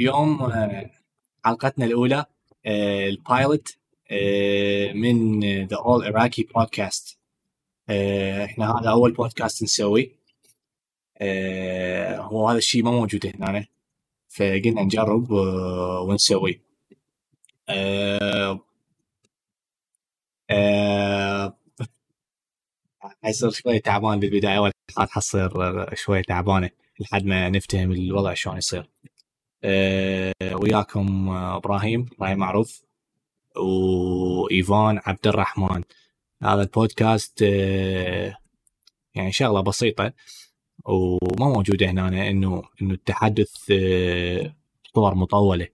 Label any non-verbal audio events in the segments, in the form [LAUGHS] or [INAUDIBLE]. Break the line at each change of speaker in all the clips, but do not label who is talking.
اليوم آه، حلقتنا الأولى آه، ال pilot آه، من the all Iraqi podcast إحنا هذا أول بودكاست نسوي هو هذا الشيء ما موجود هنا فقلنا نجرب ونسوي حيصير شوي تعبان بالبداية أول حتصير شوي تعبانة لحد ما نفتهم الوضع شلون يصير. وياكم آه، إبراهيم. إبراهيم معروف. وإيفان عبد الرحمن. هذا البودكاست آه، يعني شغلة بسيطة وما موجودة هنا إنه إنه التحدث آه، صور مطولة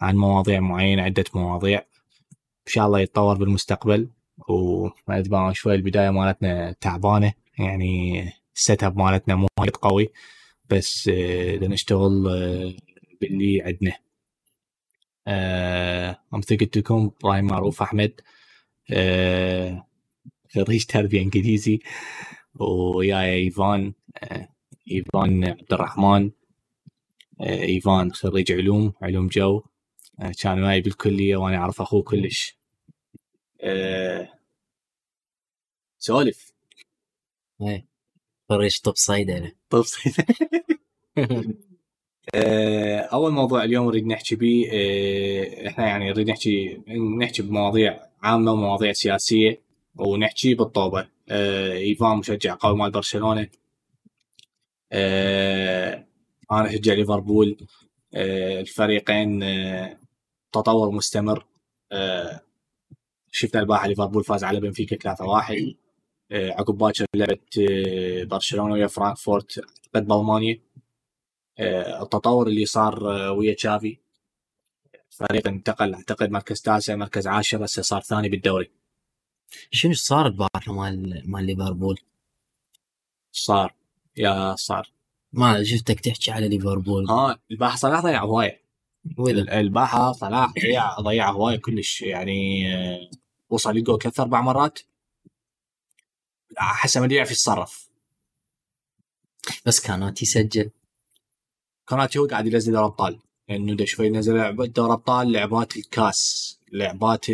عن مواضيع معينة عدة مواضيع. إن شاء الله يتطور بالمستقبل وما شوي البداية مالتنا تعبانة يعني ال setup مالتنا مو وايد قوي بس آه، نشتغل آه، باللي عندنا آه، مثل قلت لكم إبراهيم معروف أحمد. آه، خريج تربية إنجليزي. وياي إيفان آه، إيفان عبد الرحمن. آه، إيفان خريج علوم علوم جو. آه، كان وياي بالكلية وأنا أعرف أخوه كلش. آه، سولف
إيه فريش طب صيدلة
طب آه، [LAUGHS] أول موضوع اليوم نريد نحكي به آه، إحنا يعني نريد نحكي نحكي بمواضيع عامة ومواضيع سياسية ونحكي بالطوبه آه، إيفان مشجع قوي مال برشلونة. آه، أنا أشجع ليفربول. آه، الفريقين آه، تطور مستمر. آه، شفنا البارحة ليفربول فاز على بنفيكا 3-1 آه، عقب باكر لعبت آه، برشلونة ويا فرانكفورت اعتقد بالمانيا آه، التطور اللي صار آه، ويا تشافي. فريق انتقل اعتقد مركز تاسع مركز عاشر هسه صار ثاني بالدوري.
شنو صار البارحة مال مال ليفربول؟
صار يا صار.
ما شفتك تحكي على ليفربول.
ها الباحة صلاح ضيع
هواية.
الباحة صلاح ضيع ضيع هواية كلش يعني آه، وصل يجول ثلاث أربع مرات. حسب ما يعرف يتصرف.
بس كانت يسجل
كانت هو قاعد ينزل دوري أبطال. لأنه ده شوي نزل دوري أبطال لعبات الكاس لعبات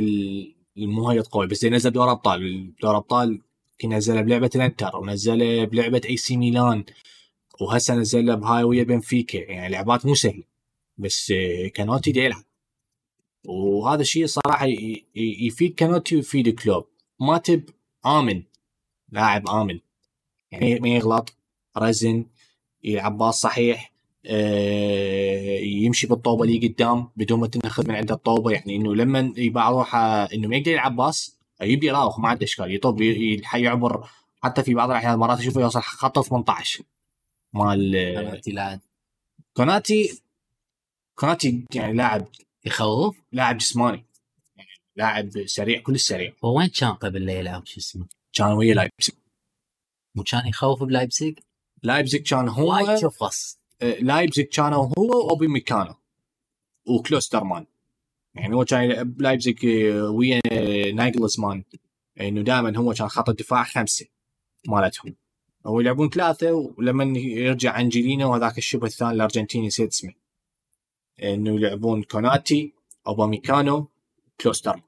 المو هي قوي بس ينزل دوري أبطال. دوري أبطال كان نزلها بلعبة الإنتر ونزلها بلعبة أي سي ميلان وهسه نزلها بهاي ويا بنفيكا. يعني لعبات مو سهلة بس آه، كانوتي دا يلعب. وهذا الشيء صراحة يفيد كانوتي ويفيد كلوب. ماتب آمن لاعب آمن. يعني ما يغلط رزن يلعب باص صحيح يمشي بالطوبة اللي قدام بدون ما تنخذ من عنده الطوبة. يعني إنه لما يبقى روحه إنه ما يقدر يلعب باص يبي يراوغ ما عنده اشكال يطب يعبر. حتى في بعض الأحيان مرات اشوفه يوصل خط 18 مال آه،
كانت لاعب.
كوناتي كوناتي يعني لاعب
يخوف؟
لاعب جسماني. يعني لاعب سريع كل سريع
هو وين كان قبل لا يلعب؟ شو اسمه؟
كان ويا لايبزيج
وكان يخوف بلايبزيج؟
لايبزيج كان هو
وايد شوف غص.
آه، لايبزيج كانوا هو واوباميكانو وكلوسترمان يعني هو كان يلعب لايبزيج آه، ويا نايجلزمان إنه دائما هو كان خط الدفاع خمسة مالتهم. هو يلعبون ثلاثة ولما يرجع أنجلينا وهذاك الشبه الثاني الأرجنتيني نسيت اسمه. إنه يلعبون كوناتي اوباميكانو كلوستر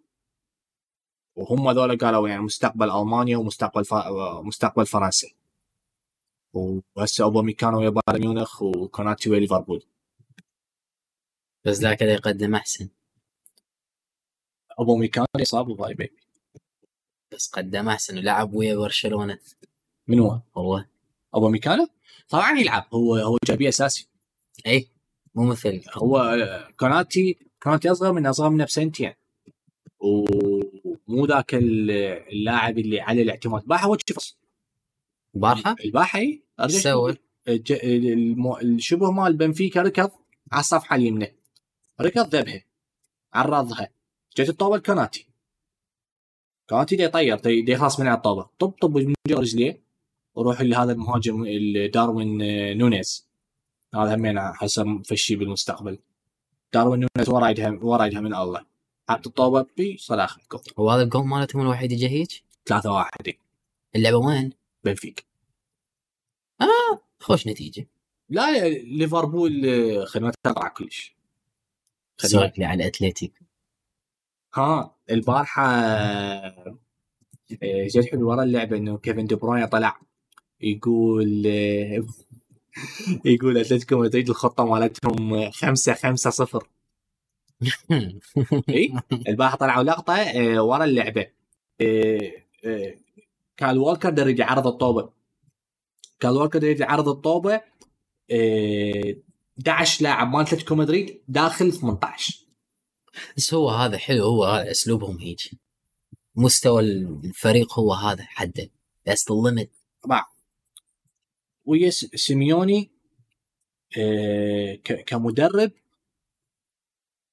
وهم ذولا قالوا يعني مستقبل ألمانيا ومستقبل ف... مستقبل فرنسا. وهسه اوباميكانو ويا بايرن ميونخ وكوناتي ويا ليفربول
بس ذاك اللي يقدم احسن
اوباميكانو اصاب وضاي بيبي
بس قدم احسن ولعب ويا برشلونة.
من هو؟
هو
اوباميكانو؟ طبعا يلعب. هو هو جايبيه اساسي
اي مو مثل.
هو كوناتي كوناتي اصغر من اصغر منه بسنتين ومو ذاك ال- اللاعب اللي عليه الاعتماد. باحه وجه فص
البارحة
الباحة
إي. سوى؟
الشبه مال بنفيكا ركض على الصفحة اليمنى. ركض ذبها عرضها. جت الطوبه الكوناتي كوناتي دا يطير دا دا يخلص من على الطوبه طب طب من جوا رجليه وروح لهذا المهاجم ال- داروين آه، نونيز. هذا همين حسب فشي بالمستقبل. داروين نونيز ورايدها ورايدها من الله. حط الطوبه بي صلاح
هو هذا الجول مالتهم الوحيد يجي هيك؟
3 1
اللعبة وين؟
بنفيكا.
خوش نتيجة.
لا ليفربول آه، خدمتها تقع كلش.
سولف لي على اتلتيك
ها البارحة آه، جت حلو ورا اللعبة إنه كيفن دي بروين طلع يقول آه، [LAUGHS] يقول أتلتيكو مدريد الخطة مالتهم 5 5 0 اي البارحة طلعوا لقطة ورا اللعبة. آه، كال وولكر يريد يعرض الطوبه كال وولكر يريد يعرض الطوبه آه، 11 لاعب مال أتلتيكو مدريد داخل 18
بس هو هذا حلو هو هذا أسلوبهم هيك. مستوى الفريق هو هذا حده. The limit.
طبعا. ويا سيميوني آه، كمدرب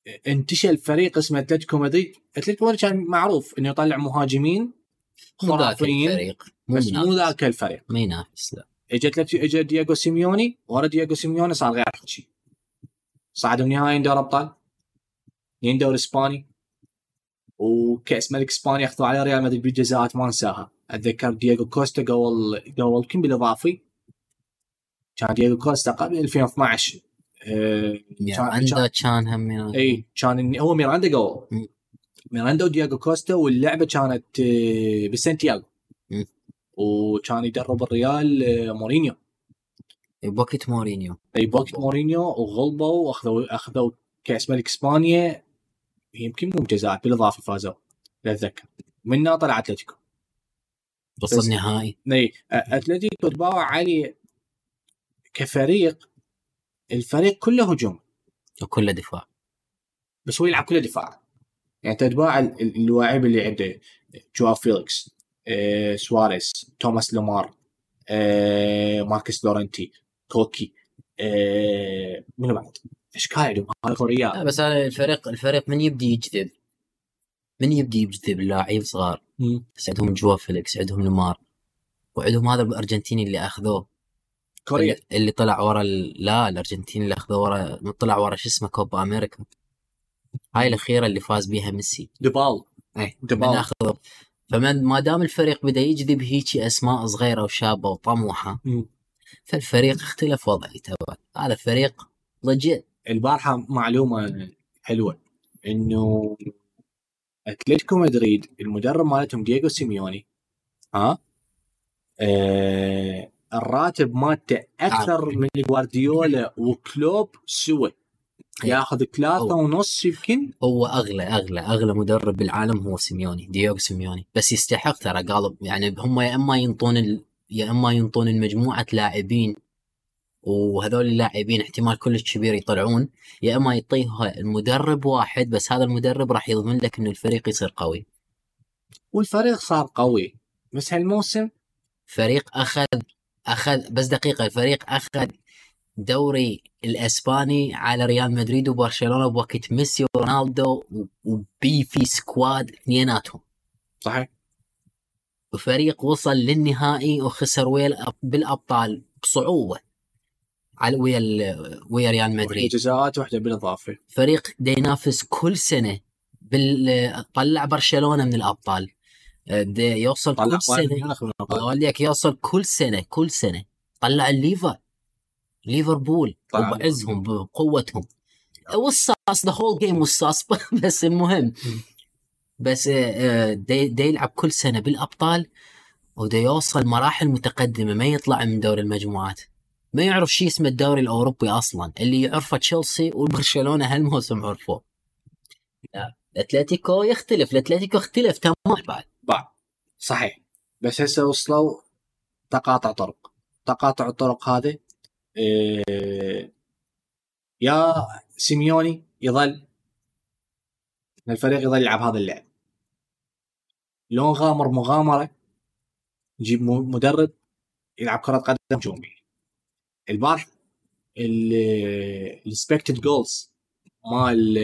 آه، انتشل فريق اسمه أتلتيكو مدريد. أتلتيكو مدريد كان معروف إنه يطلع مهاجمين.
مو ذاك الفريق. مو
بس مو. ذاك الفريق.
ما ينافس لا.
اجت اجى دياغو سيميوني ورا دياغو سيميوني صار غير شيء صعدوا نهائي دوري أبطال اثنين دوري إسباني. وكأس ملك إسبانيا أخذوا على ريال مدريد بالجزاءات ما انساها. أتذكر دياغو كوستا قبل قبل يمكن بالإضافي؟ كان دياغو كوستا قبل 2012 آه،
ميراندا كان هم
اي كان هو ميراندا
مم.
ميراندا ودياغو كوستا واللعبة كانت آه، بسانتياغو. وكان يدرب الريال آه، مورينيو.
بوقت مورينيو.
أي بوقت مورينيو وغلبوا وأخذوا أخذوا كأس ملك إسبانيا. يمكن مو بجزاء بالإضافة فازوا. لا أتذكر. منها طلع أتلتيكو.
وصل
بس-
نهائي.
إي أتلتيكو تباوع علي كفريق الفريق كله هجوم.
وكله دفاع.
بس هو يلعب كله دفاع. يعني تتباع ال- ال- اللاعب اللي عنده جواو فيليكس آه، سواريز توماس لومار آه، ماركس لورنتي كوكي آه، منو بعد؟ هذا كوريا.
لا بس هذا الفريق الفريق من يبدي يجذب؟ من يبدي يجذب اللاعبين صغار
مم.
بس عندهم جواو فيليكس عندهم لمار وعندهم هذا الأرجنتيني اللي أخذوه.
كوريا.
اللي, اللي طلع ورا ال... لا الأرجنتيني اللي أخذوه ورا طلع ورا شو اسمه؟ كوبا أمريكا. هاي الأخيرة اللي فاز بيها ميسي.
دي
بول اي
دي
بول فمن ما دام الفريق بدأ يجذب هيجي أسماء صغيرة وشابة وطموحة
مم.
فالفريق اختلف وضعيته هذا فريق ضجيج
البارحة معلومة حلوة إنه أتلتيكو مدريد المدرب مالتهم دييغو سيميوني ها؟ آه الراتب مالته أكثر من جوارديولا وكلوب
إيه.
ياخذ ثلاثة. ونص يمكن؟
هو أغلى أغلى أغلى مدرب بالعالم هو سيميوني دييغو سيميوني. بس يستحق ترى قالب يعني هم يا إما ينطون ال... يا إما ينطون المجموعة لاعبين وهذول اللاعبين احتمال كلش كبير يطلعون يا إما يعطيها المدرب واحد بس هذا المدرب راح يضمن لك إنه الفريق يصير قوي.
والفريق صار قوي. بس هالموسم؟
فريق أخذ أخذ بس دقيقة الفريق أخذ دوري الإسباني على ريال مدريد وبرشلونة بوقت ميسي ورونالدو وبيفي سكواد اثنيناتهم.
صحيح.
وفريق وصل للنهائي وخسر ويا بالأبطال بصعوبة على ويا ويا ريال مدريد.
جزاءات واحدة بالإضافة.
فريق ينافس كل سنة بال طلع برشلونة من الأبطال. يوصل كل
سنة.
أقول لك يوصل كل سنة كل سنة. طلع الليفر. ليفربول وبعزهم بقوتهم. والصاص ذا هول جيم والصاص بس المهم بس آه، دا دا يلعب كل سنة بالأبطال ودا يوصل مراحل متقدمة ما يطلع من دوري المجموعات. ما يعرف شيء اسمه الدوري الأوروبي أصلا اللي يعرفه تشيلسي وبرشلونة هالموسم عرفوه. لا الاتلتيكو يختلف الأتلتيكو اختلف تمام بعد
بعد. صحيح. بس هسه وصلوا تقاطع طرق. تقاطع الطرق هذا إيه يا سيميوني يظل الفريق يظل يلعب هذا اللعب. لو غامر مغامرة نجيب مدرب يلعب كرة قدم هجومي. البارح ال expected goals مال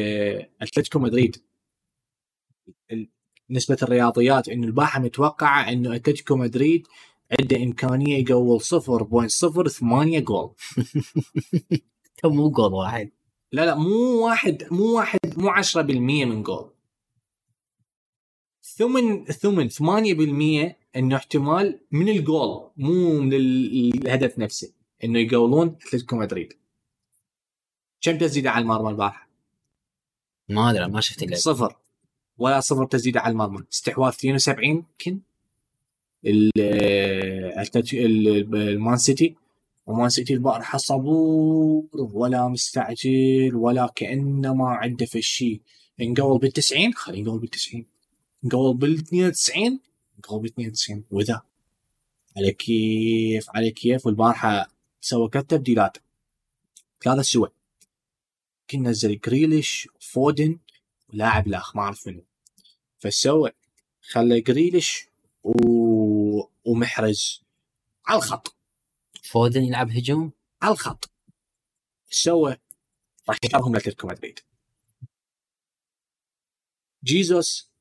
أتلتيكو مدريد. نسبة الرياضيات انه البارحة متوقعة إنه أتلتيكو مدريد عنده إمكانية يقول 0.08 جول. [LAUGHS]
مو جول واحد.
لا لا مو واحد مو واحد مو 10% من جول. ثمن ثمن 8% إنه احتمال من الجول مو من ال- الهدف نفسه إنه يقولون أتلتيكو مدريد. كم تسديده على المرمى البارحة؟
ما أدري ما شفت اللعبه
صفر. ولا صفر تسديده على المرمى. استحواذ 72 يمكن؟ المان سيتي. ومان سيتي البارحه صبور ولا مستعجل ولا كانه ما عنده في الشيء. انقول بال 90 خليه ينقول بال 90 انقول بال 92 انقول بال 92 وذا. على كيف على كيف. والبارحه سوى ثلاث تبديلات. ثلاثة سوى. كنا نزل جريليش فودن ولاعب لاخ ما اعرف منو فسوى. خلى جريليش. ومحرز على الخط.
فودن يلعب هجوم؟
على الخط. سوى راح يجرهم لأتلتيكو مدريد. جيزوس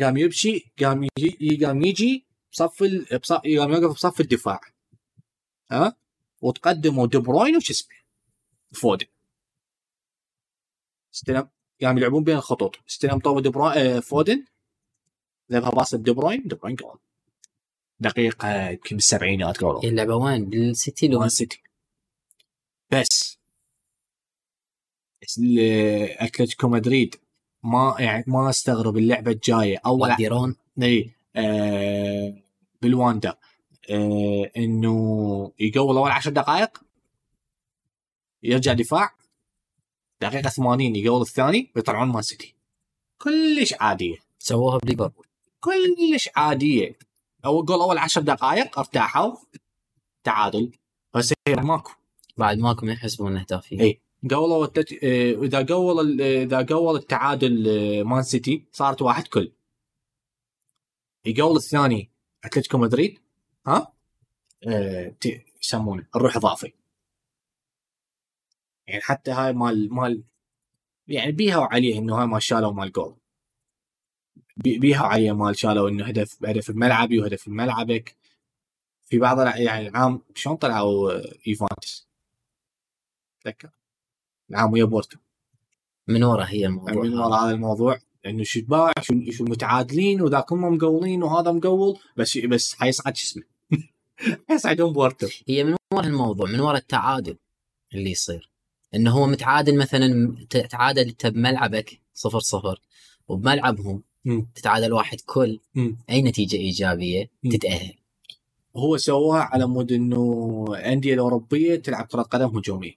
قام يمشي قام يجي قام يجي بصف ال... قام يوقف بصف الدفاع. ها؟ وتقدموا دي بروين وش اسمه؟ فودن. استلم. قام يلعبون بين الخطوط. استلم طوب دي بروين آه، فودن. ذبها باص دي بروين. دي بروين جول دقيقة يمكن بالسبعينات جول
هي اللعبة وين بالسيتي لو
مان سيتي. بس. أتلتيكو مدريد ما يعني ما استغرب اللعبة الجاية. أول
وديرون
إي آه بالواندا. آه إنه يقول أول عشر دقائق. يرجع دفاع. دقيقة 80 يقول الثاني بيطلعون مان سيتي. كلش عادية.
سووها بليفربول.
كلش عادية. اول جول أول عشر دقائق ارتاحوا تعادل. بس ماكو.
بعد ماكو ما يحسبون الاهداف فيه
إي. قولوا التج... آه، إذا قول ال- إذا قول التعادل آه، مان سيتي صارت واحد كل. يقول الثاني أتلتيكو مدريد. ها؟ ت- يسمونه الروح إضافي. يعني حتى هاي مال مال يعني بيها وعليه إنه هاي ما شالوا مال جول. بيها وعليه مال شالوا إنه هدف هدف بملعبي وهدف بملعبك. في بعض يعني العام شلون طلعوا يوفنتوس تذكر؟ العام ويا بورتو.
من ورا هي الموضوع.
من وراء هذا الموضوع. إنه شو باع شو شو متعادلين وذاك هم مقولين وهذا مقول بس بس حيصعد شو اسمه؟ [LAUGHS] حيصعدون بورتو.
هي من ورا الموضوع من ورا التعادل اللي يصير. إنه هو متعادل مثلا تعادل انت بملعبك صفر صفر وبملعبهم. تتعادل واحد كل. أي نتيجة
إيجابية.
تتأهل.
هو سواها على مود إنه الانديه الأوروبية تلعب كرة قدم هجوميه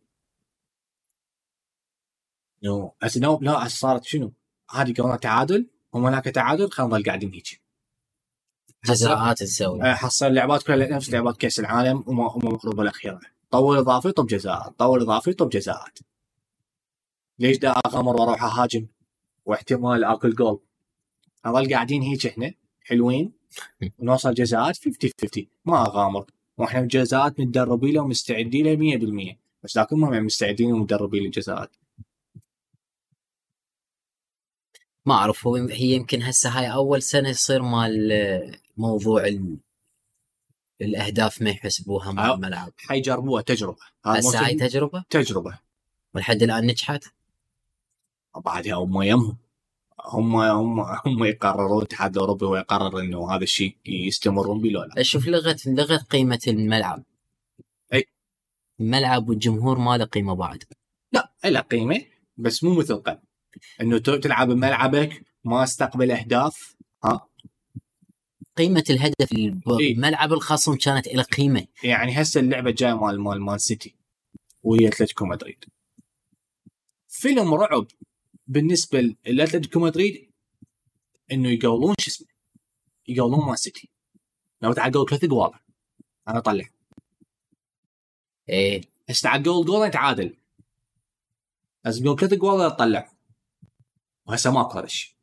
انه هسه نو- لا صارت شنو؟ هذه قولنا تعادل هم هناك تعادل خلينا نظل قاعدين هيك.
جزاءات تسوي.
آه، حصل اللعبات كلها نفس لعبات كأس العالم وما وما المقربه الاخيره طول إضافي طب جزاءات. طول إضافي طب جزاءات. ليش دا اغامر وأروح أهاجم؟ واحتمال آكل جول. نظل قاعدين هيك إحنا حلوين ونوصل جزاءات 50 50 ما اغامر وإحنا بجزاءات متدربين له ومستعدين له 100% بس لكن ما مستعدين ومدربين للجزاءات.
ما أعرف هو هي يمكن هسه هاي أول سنة يصير مال آه، موضوع ال... الأهداف ما يحسبوها مع. الملعب.
حيجربوها تجربة.
هسه هاي تجربة؟
تجربة.
ولحد الآن نجحت؟
بعدها هم يمهم. هم هم هم يقررون الاتحاد الاوروبي هو يقرر إنه هذا الشيء يستمرون به ولا لا
شوف لغت لغت قيمة الملعب.
أي.
الملعب والجمهور ما له قيمة بعد.
لا له قيمة بس مو مثل قبل. إنه تلعب بملعبك ما استقبل أهداف ها؟
قيمة الهدف الب-
إي.
الملعب الخصم كانت له قيمة.
يعني هسه اللعبة الجايه مال مال مان سيتي وهي أتلتيكو مدريد. فيلم رعب. بالنسبة لأتلتيكو مدريد إنه يقولون شو اسمه يقولون مان سيتي. لو تعال ثلاث جوال أنا أطلع.
إيه.
بس تعال جول جول يتعادل لازم يقول ثلاث جوال أطلع. وهسه ماكو هذا الشيء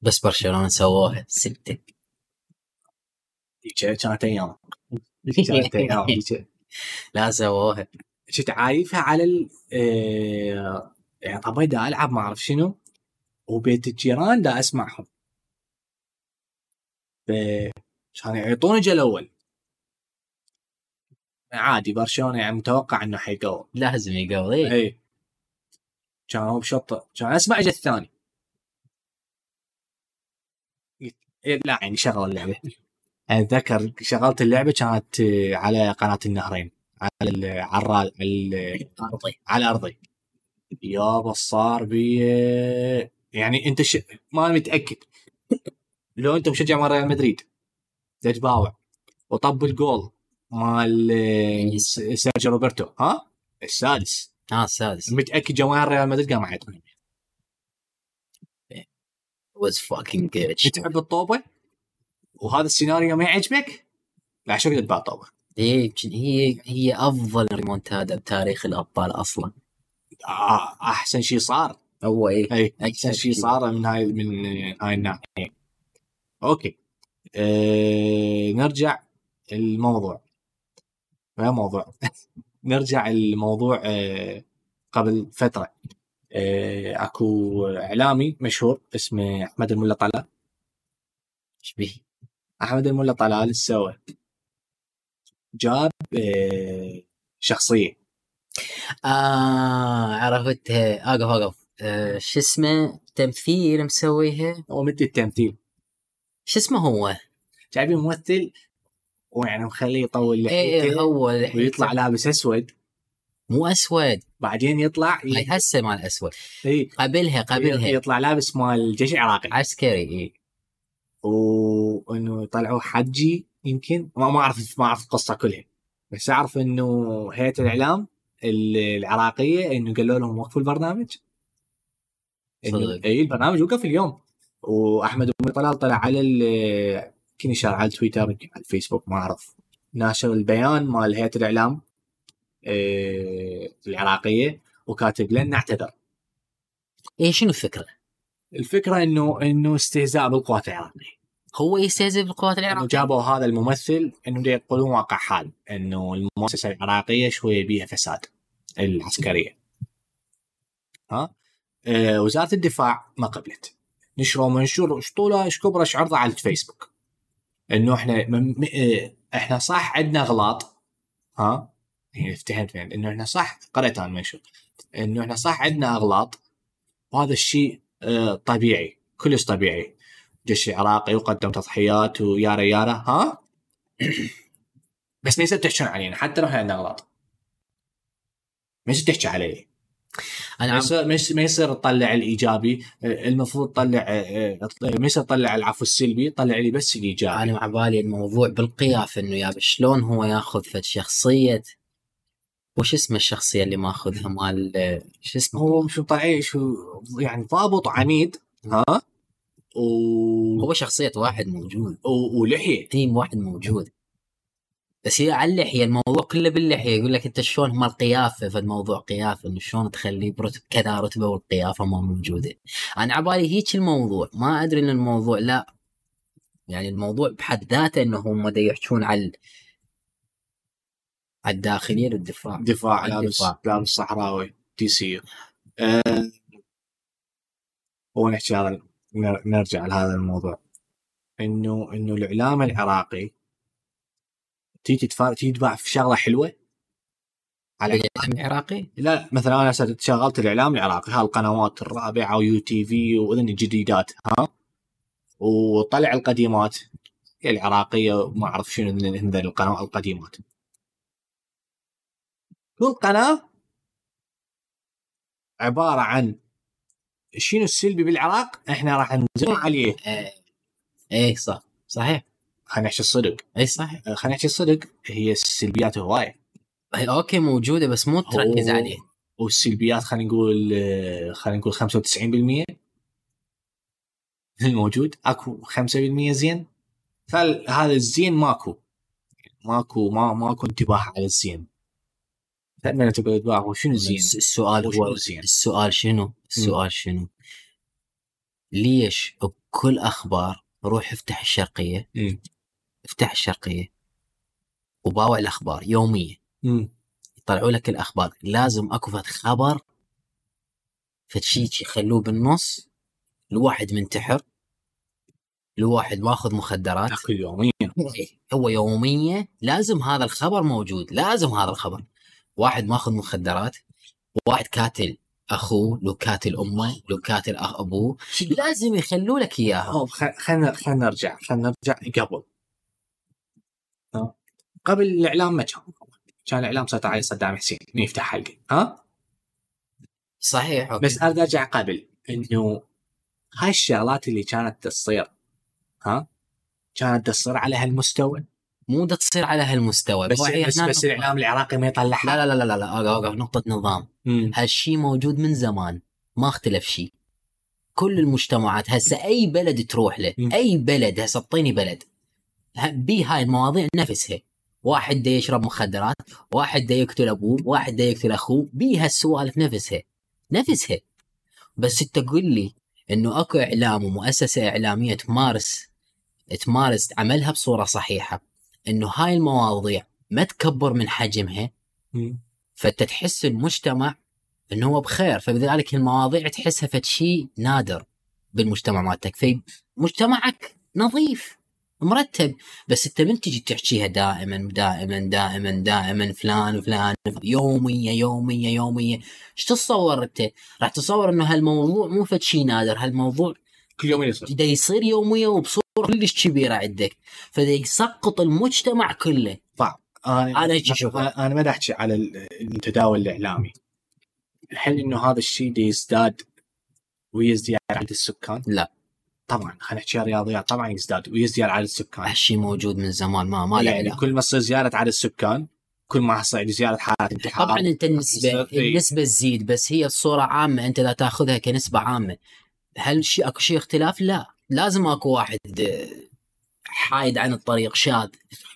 بس برشلونة سووها
ستة. كانت أيام. كانت أيام. [LAUGHS]
لا سووها
كنت عايفها على ال يعني طبعا دا ألعب ما أعرف شنو وبيت الجيران دا أسمعهم. ف كانوا يعطوني جل أول. عادي برشلونة يعني متوقع إنه حيقول
لازم إيه.
إي. كان هو بشط كان أسمع اجى الثاني لا يعني شغل اللعبة. أتذكر شغلت اللعبة كانت على قناة النهرين على على الرا- على ال-
ارضي
على ارضي يابا صار بي يعني انت ش... ما أنا متأكد. لو انت مشجع مال ريال مدريد تتباوع وطب الجول مال آه، سيرجيو روبرتو ها؟ السادس.
آه السادس.
متأكد جماهير ريال مدريد قام يعيطون.
Was fucking good.
تحب الطوبة؟ وهذا السيناريو ما يعجبك؟ لا شوف تتباع طوبة.
هي هي هي أفضل ريمونتادا بتاريخ الأبطال
أصلا. أحسن شيء صار.
هو إيه.
اي أحسن شيء. صار من هاي من هاي الناحية. أوكي. أه نرجع الموضوع. ما موضوع؟ [LAUGHS] نرجع الموضوع أه قبل فترة. أه أكو إعلامي مشهور اسمه أحمد الملا طلال.
إيش به؟
أحمد الملا طلال إيش سوى؟ جاب أه شخصية.
آه عرفتها. أقف أقف. آه شو اسمه؟ تمثيل مسويها؟
ومثل التمثيل
شو اسمه هو؟
جايبين ممثل ويعني مخليه يطول
إيه
لحيته
هو
ويطلع لابس أسود.
مو أسود.
بعدين يطلع
هاي هسه مال أسود.
إي.
قبلها قبلها.
يطلع لابس مال الجيش العراقي.
عسكري إيه
وإنه طلعوا حجي يمكن. ما ما أعرف ما أعرف القصة كلها. بس أعرف إنه هيئة الإعلام ال- العراقية إنه قالوا لهم وقفوا البرنامج. إي البرنامج وقف اليوم. وأحمد بن طلال طلع على ال- يمكن على تويتر يمكن على الفيسبوك ما أعرف. ناشر البيان مال هيئة الإعلام العراقية وكاتب لن نعتذر.
إيه شنو الفكرة؟
الفكرة إنه إنه استهزاء بالقوات العراقية.
هو يستهزئ بالقوات العراقية.
جابوا هذا الممثل إنه يقولون واقع حال إنه المؤسسة العراقية شوية بيها فساد العسكرية. ها؟ آه وزارة الدفاع ما قبلت. نشروا منشور إيش طوله إيش كبره إيش عرضه على الفيسبوك. إنه إحنا م... م... آه، إحنا صح عندنا أغلاط. ها؟ يعني افتهمت فين؟ إنه إحنا صح قرأت عن المنشور. إنه إحنا صح عندنا أغلاط. وهذا الشيء آه، طبيعي كلش طبيعي. الجيش العراقي وقدم تضحيات ويارا يارا ها؟ بس ما يصير تحكون علينا حتى لو إحنا عندنا أغلاط. ما يصير تحكي علي.
أنا
ما يصير ما يصير- تطلع الإيجابي آه، المفروض تطلع آه، آه، ما يصير تطلع العفو السلبي طلع لي بس الإيجابي.
أنا مع بالي الموضوع بالقياف إنه يا شلون هو ياخذ فد شخصيه وش اسم الشخصية اللي ماخذها مال شو اسمه؟
هو مش طالع شو يعني ضابط عنيد ها؟ و...
هو شخصية واحد موجود.
و... ولحية.
تيم واحد موجود. بس هي على اللحية الموضوع كله باللحية. يقول لك أنت شلون مال قيافه فالموضوع قيافة إنه شلون تخليه برتب كذا رتبة والقيافة ما موجودة. أنا عبالي هيك الموضوع. ما أدري إن الموضوع لا. يعني الموضوع بحد ذاته إنه هم دا يحجون على على الداخلية للدفاع.
دفاع لابس. لابس صحراوي دي سي. أه... هو نحكي هذا. نرجع لهذا الموضوع. إنه إنه الإعلام العراقي تيجي تدفع في شغلة حلوة؟ على
الإعلام العراقي؟
لا مثلا أنا شغلت الإعلام العراقي هالقنوات الرابعة ويو تي في وإذن الجديدات ها؟ وطلع القديمات هي العراقية وما أعرف شنو القنوات القديمات. كل قناة عبارة عن شنو السلبي بالعراق؟ إحنا راح نزوم عليه.
إيه. إيه صح. صحيح.
خلينا نحكي الصدق.
اي صحيح.
خلينا نحكي الصدق. هي السلبيات هواية.
هي أوكي موجودة بس مو تركز. عليه.
والسلبيات خلينا نقول آه، خلينا نقول 95% الموجود. أكو 5% زين. فهذا الزين ماكو. ماكو ما ماكو انتباه على الزين. انتباه هو شنو زين؟
الس- السؤال هو
زين؟
السؤال شنو؟ السؤال شنو؟ ليش بكل أخبار روح افتح الشرقية؟
مم.
افتح الشرقية وباوع الأخبار يوميه
مم.
يطلعوا لك الأخبار. لازم أكو فد خبر فد شيء يخلوه بالنص الواحد منتحر الواحد ماخذ مخدرات.
تاكل يوميا.
هو يوميا لازم هذا الخبر موجود لازم هذا الخبر. واحد ماخذ مخدرات واحد كاتل اخوه لو كاتل امه لو كاتل اخ ابوه لازم يخلوا لك إياها؟
خلينا خلينا نرجع خلينا نرجع قبل؟ قبل الإعلام ما كان. كان الإعلام سيطر عليه صدام حسين يفتح حلقة. ها؟
صحيح okay.
بس اريد أرجع قبل. إنه هاي الشغلات اللي كانت تصير ها؟ كانت تصير على هالمستوى؟
مو دا تصير على هالمستوى.
بس بس, بس الإعلام العراقي ما يطلعها
لا لا لا لا لا اوقف اوقف نقطة نظام.
مم.
هالشي موجود من زمان ما اختلف شيء كل المجتمعات هسه أي بلد تروح له
مم.
أي بلد هسه اعطيني بلد. بي هاي المواضيع نفسها واحد دا يشرب مخدرات واحد دا يقتل أبوه واحد دا يقتل أخوه بي هالسوالف نفسها نفسها بس تقول لي إنه أكو إعلام ومؤسسة إعلامية تمارس تمارس عملها بصورة صحيحة. إنه هاي المواضيع ما تكبر من حجمها. فأنت تحس المجتمع إنه هو بخير فبذلك المواضيع تحسها فد شيء نادر بالمجتمع مالتك في مجتمعك نظيف مرتب بس أنت من تجي تحكيها دائما دائما دائما دائما فلان فلان يومية يومية يومية إيش تتصور أنت؟ راح تتصور إنه هالموضوع مو فد شيء نادر هالموضوع
كل يوم يصير
يصير يومية وبصورة كلش كبيرة عندك فدا يسقط المجتمع كله أنا هيك أشوفها.
أنا أنا ما أحكي على ال- التداول الإعلامي الحين إنه هذا الشيء دي يزداد ويزداد عدد السكان
لا.
طبعا خلينا نحكي رياضيات طبعا يزداد ويزداد عدد السكان
هالشيء موجود من زمان ما ما له
يعني
علاقة
كل ما تصير زيادة عدد السكان كل ما يصير زيادة حالات انتحار
طبعا أنت
النسبة.
النسبة تزيد بس هي الصورة عامة أنت لا تأخذها كنسبة عامة هل شيء أكو شيء اختلاف؟ لا لازم اكو واحد آه، حايد عن الطريق شاذ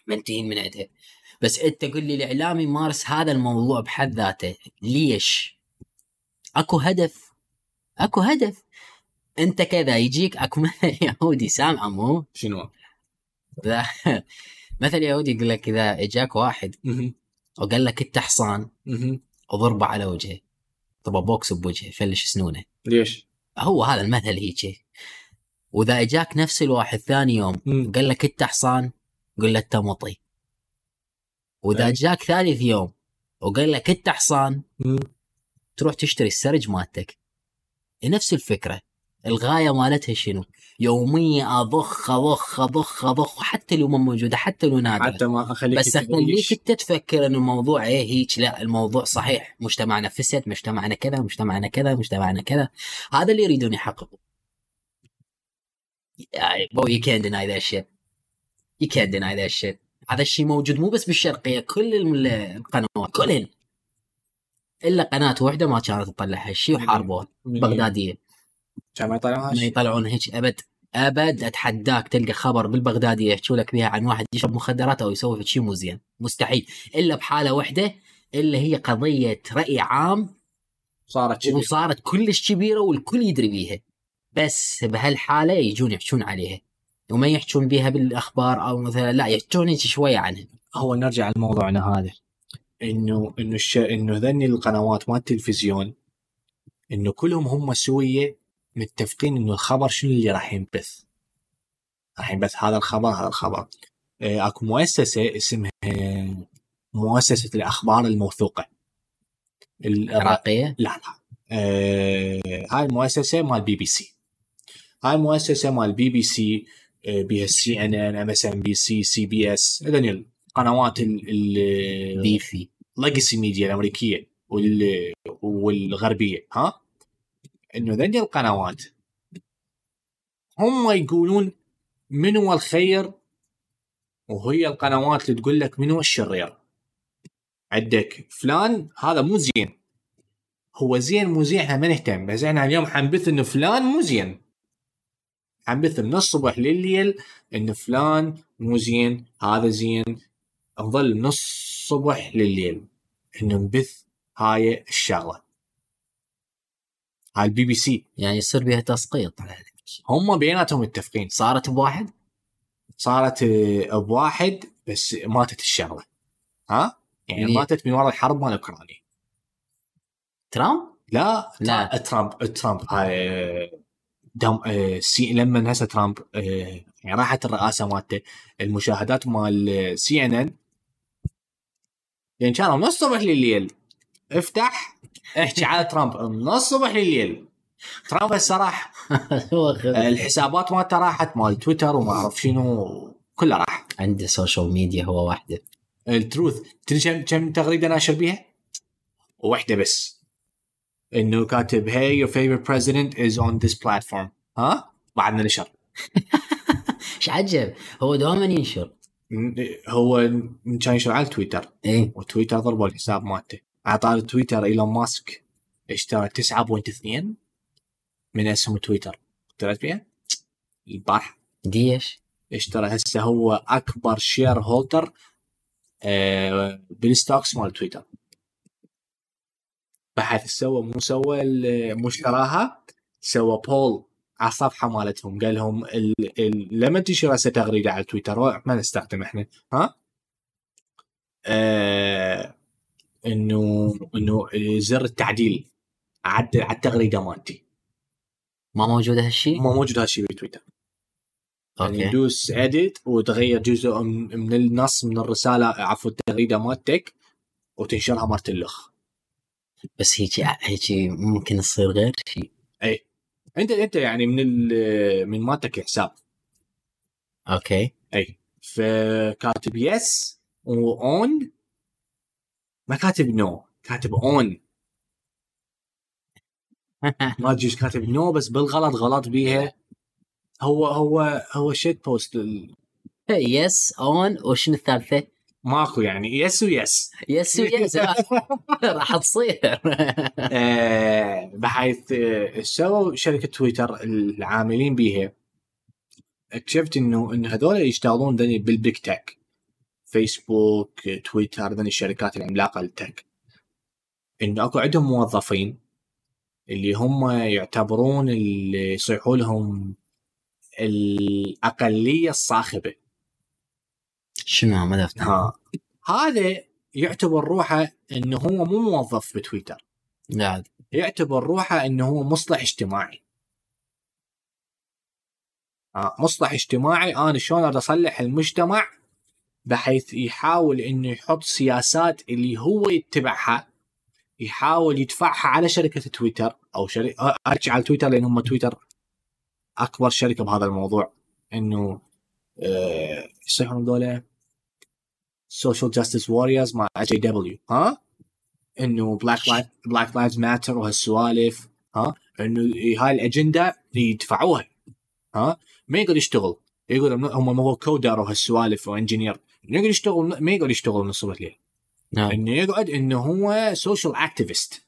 منتهين من عندها بس انت قل لي الاعلامي يمارس هذا الموضوع بحد ذاته ليش؟ اكو هدف اكو هدف انت كذا يجيك اكو [LAUGHS] مثل يهودي سامعه مو؟
شنو؟ [LAUGHS]
مثل يهودي يقول لك إذا إجاك واحد. وقال لك أنت حصان. وضربه على وجهه طب بوكس بوجهه فلش سنونه
ليش؟
هو هذا المثل هيك وإذا أجاك نفس الواحد ثاني يوم. قال لك انت حصان قل له أنت مطي وإذا
أي.
جاك ثالث يوم وقال لك انت حصان. تروح تشتري السرج مالتك نفس الفكرة الغاية مالتها شنو؟ يوميا أضخ أضخ أضخ أضخ حتى لو ما موجودة حتى لو نادرة
حتى ما أخليك
بس أخليك أنت تفكر إن الموضوع إيه هيك لا الموضوع صحيح مجتمعنا فسد مجتمعنا كذا مجتمعنا كذا مجتمعنا كذا هذا اللي يريدون يحققوا يعني بو you can't deny that shit. You can't deny that shit. هذا الشيء موجود مو بس بالشرقية كل ال- القنوات كلهن. إلا قناة واحدة ما كانت تطلع هالشيء وحاربوها بغدادية.
كان ما يطلعون
ما يطلعون هيك أبد. أبد أتحداك تلقى خبر بالبغداديه يحكوا لك بها عن واحد يشرب مخدرات أو يسوي شيء مو زين. مستحيل. إلا بحالة واحدة اللي هي قضية رأي عام.
صارت كذي
وصارت كلش كبيرة والكل يدري بيها. بس بهالحالة يجون يحكون عليها. وما يحكون بها بالأخبار أو مثلا لا يحكون هيك شوية عنها.
هو نرجع لموضوعنا هذا. إنه إنه الش... إنه ذني القنوات مال التلفزيون إنه كلهم هم سويه متفقين إنه الخبر شنو اللي راح ينبث. راح ينبث هذا الخبر هذا الخبر. آه، أكو مؤسسة اسمها مؤسسة الأخبار الموثوقة. ال-
عراقيه
لا لا. آه هاي المؤسسة مال بي بي سي. هاي المؤسسه مال بي بي سي آه بيها سي ان ان ام اس ام بي سي CBS هذول القنوات ال
بيفي
legacy media الأمريكية وال والغربية ها؟ إنه ذني القنوات. هم يقولون من هو الخير وهي القنوات اللي تقول لك من هو الشرير. عندك فلان هذا مو زين. هو زين مو زين إحنا ما نهتم. بس إحنا اليوم حنبث إنه فلان مو زين. حنبث من الصبح لليل إنه فلان مو زين هذا زين. نظل من الصبح لليل إنه نبث هاي الشغلة. هاي البي بي سي.
يعني يصير بها تسقيط على.
هم بيناتهم متفقين.
صارت بواحد
صارت بواحد بس ماتت الشغلة. ها؟ يعني
ليه؟
ماتت من وراء الحرب مال أوكرانيا.
ترامب؟
لا.
لا.
ترامب ترامب. هاي دم آه، سي لما هسه ترامب آه، يعني راحت الرئاسة مالته المشاهدات مال سي إن إن. يعني كانوا من الصبح لليل افتح احكي على ترامب من الصبح لليل. ترامب هسه راح. [LAUGHS] آه، الحسابات مالته راحت مال تويتر وما أعرف شنو كلها راح.
عنده social media هو وحده.
ال Truth. تدري كم تغريده ناشر بيها؟ واحدة بس. انه كاتب hey your favorite president is on this platform. ها بعد ما نشر. [LAUGHS]
إيش عجب. هو دوما ينشر.
هو كان ينشر على تويتر.
إيه.
وتويتر ضربوا الحساب مالته. اعطى تويتر إيلون ماسك. اشترى 9.2 من اسهم تويتر. دريت فيها؟ البارحه
ديش.
اشترى هسه هو أكبر shareholder آه بال stocks مال تويتر. بحيث سوى مو سوى مو اشتراها سوى poll على الصفحة مالتهم. قال لهم ال... ال... لما تنشر هسه تغريده على تويتر ما نستخدم إحنا. ها؟ آه... انه إنه زر التعديل عدل على التغريدة مالتي.
ما موجود هالشيء
ما موجود هالشيء بتويتر. يعني تدوس اديت وتغير جزء من النص من الرسالة عفوا التغريدة مالتك وتنشرها مرت اللخ.
بس هيك هيك ممكن تصير غير شيء
أنت أنت يعني من ال- من مالتك حساب.
okay.
إي. فكاتب yes و on ما كاتب no كاتب on [LAUGHS] ما ادري كاتب no بس بالغلط غلط بيها. هو هو هو shitpost
yes on وشنو الثالثة؟
ماكو يعني. yes و
yes. yes yes [LAUGHS] راح تصير.
آه، بحيث آه، سووا شركة تويتر العاملين بيها. اكتشفت إنه انه هذول يشتغلون ذني بالبيك تك. فيسبوك تويتر ذني الشركات العملاقة التك انه أكو عندهم موظفين اللي هم يعتبرون اللي يصيحوا لهم الأقلية الصاخبة.
شنو ما دفت
ها. هذا يعتبر روحه إنه هو مو موظف بتويتر.
لا.
يعتبر روحه إنه هو مصلح اجتماعي. آه. مصلح اجتماعي أنا شلون أصلح المجتمع؟ بحيث يحاول إنه يحط سياسات اللي هو يتبعها يحاول يدفعها على شركة تويتر أو شركه ارجع على تويتر لأن هم تويتر أكبر شركة بهذا الموضوع. إنه آه، يصيحون هذول social justice warriors SJW ها؟ إنه Black Life Black Lives Matter وهالسوالف ها؟ إنه هاي الأجندة يدفعوها ها؟ ما يقدر يشتغل. يقول هم مو coder وهالسوالف و engineer. يقدر يشتغل ما يقدر يشتغل نص الليل
نعم.
إنه يقعد إنه هو social activist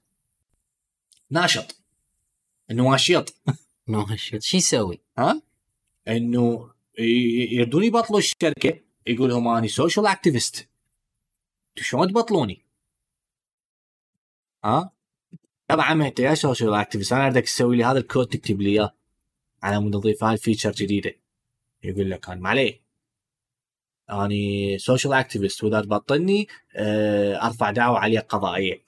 ناشط. إنه ناشط.
هالشيء شو يسوي؟
ها؟ إنه يردون يبطلوا الشركة. يقول لهم أني social activist شلون تبطلوني؟ ها؟ طبعا أنت يا social activist أنا بدك تسوي لي هذا الكود تكتب لي إياه. على مود نضيف هاي ال feature جديدة. يقول لك أنا ما عليه. أني social activist وإذا تبطلني آه، أرفع دعوة عليك قضائية.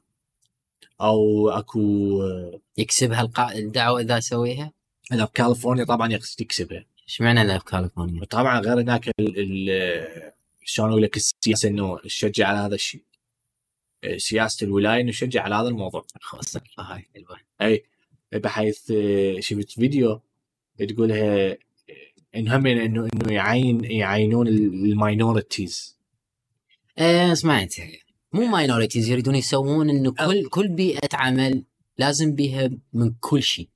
أو أكو آه،
يكسب هالقا... الدعوه إذا أسويها؟
إذا بكاليفورنيا طبعا يكسبها.
إيش معنى لا بكاليفورنيا؟
طبعا غير هناك ال- ال- شلون أقول لك السياسة إنه تشجع على هذا الشيء. سياسة الولاية إنه تشجع على هذا الموضوع.
خلصت هاي حلوة.
أي بحيث آه، شفت فيديو تقولها إنه هم إنه إنه يعين يعينون ال
minorities. إيه سمعت مو minorities يريدون يسوون إنه كل كل بيئة عمل لازم بيها من كل شيء.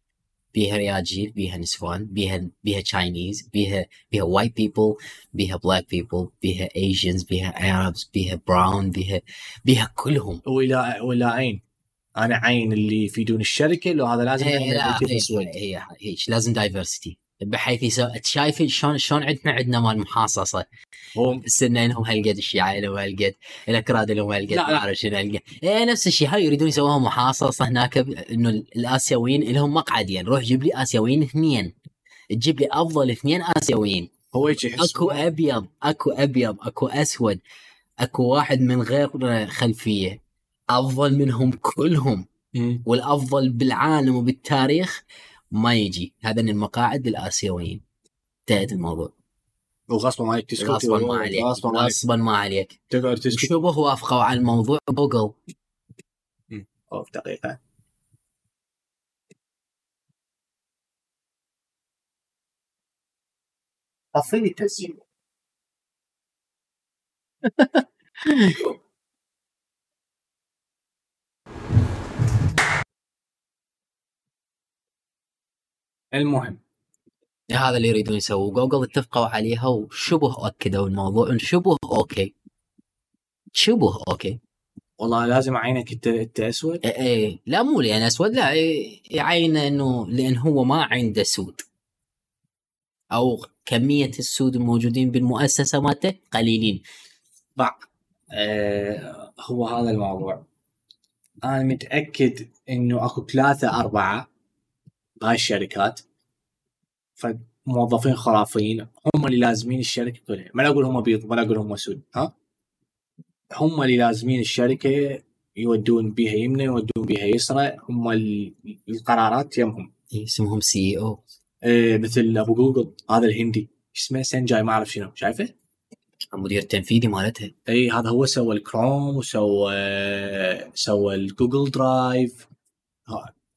بيها رياجيل بيها نسوان بيها بيها Chinese بيها بيها white people بيها black people بيها Asians بيها Arabs بيها brown بيها بيها كلهم.
ولا ولا عين أنا عين اللي يفيدون الشركة لو هذا لازم
هي هي. هي لازم دايفرستي بحيث يسوي شايف شلون شلون عندنا عندنا مال محاصصة.
هو
السنة لهم هالقد الشيعة لهم هالقد الأكراد لهم هالقد. ما اعرف شنو هالقد. إيه نفس الشيء. هاي يريدون يسووها محاصصة هناك ب- إنه الآسيويين لهم مقعد يعني روح جيب لي آسيويين اثنين. تجيب لي أفضل اثنين آسيويين.
هو هيك يحس.
أكو أبيض أكو أبيض أكو أسود أكو واحد من غير خلفية. أفضل منهم كلهم.
مم.
والأفضل بالعالم وبالتاريخ ما يجي. هذا من المقاعد الآسيويين. انتهت الموضوع.
وغصبا ما عليك تسكت
غصبا ما عليك.
غصبا ما عليك.
غصبا ما عليك.
تقعد تسكت.
شبه وافقوا على الموضوع؟ جوجل
أوف دقيقة. طفي التسجيل [LAUGHS] المهم.
هذا اللي يريدون يسووا جوجل اتفقوا عليها وشبه أكدوا الموضوع شبه أوكي. شبه أوكي.
والله لازم اعينك انت انت أسود.
إيه إيه. لا مو لأن أسود لا إيه، يعين إنه لأن هو ما عنده سود. أو كمية السود الموجودين بالمؤسسة مالته قليلين.
بعض آه هو هذا الموضوع. أنا متأكد إنه أكو ثلاثة أربعة بهاي الشركات فموظفين خرافيين هم اللي لازمين الشركة كلها ما لا أقول هم بيض ما لا أقول هم سود ها؟ هم اللي لازمين الشركة يودون بيها يمنى يودون بيها يسرى هم ال- القرارات يمهم.
إيه، اسمهم CEO.
آه مثل أبو جوجل هذا الهندي اسمه سندار ما أعرف شنو شايفه؟
المدير التنفيذي مالتها.
اي هذا هو سوى الكروم وسوى سوى ال Google Drive.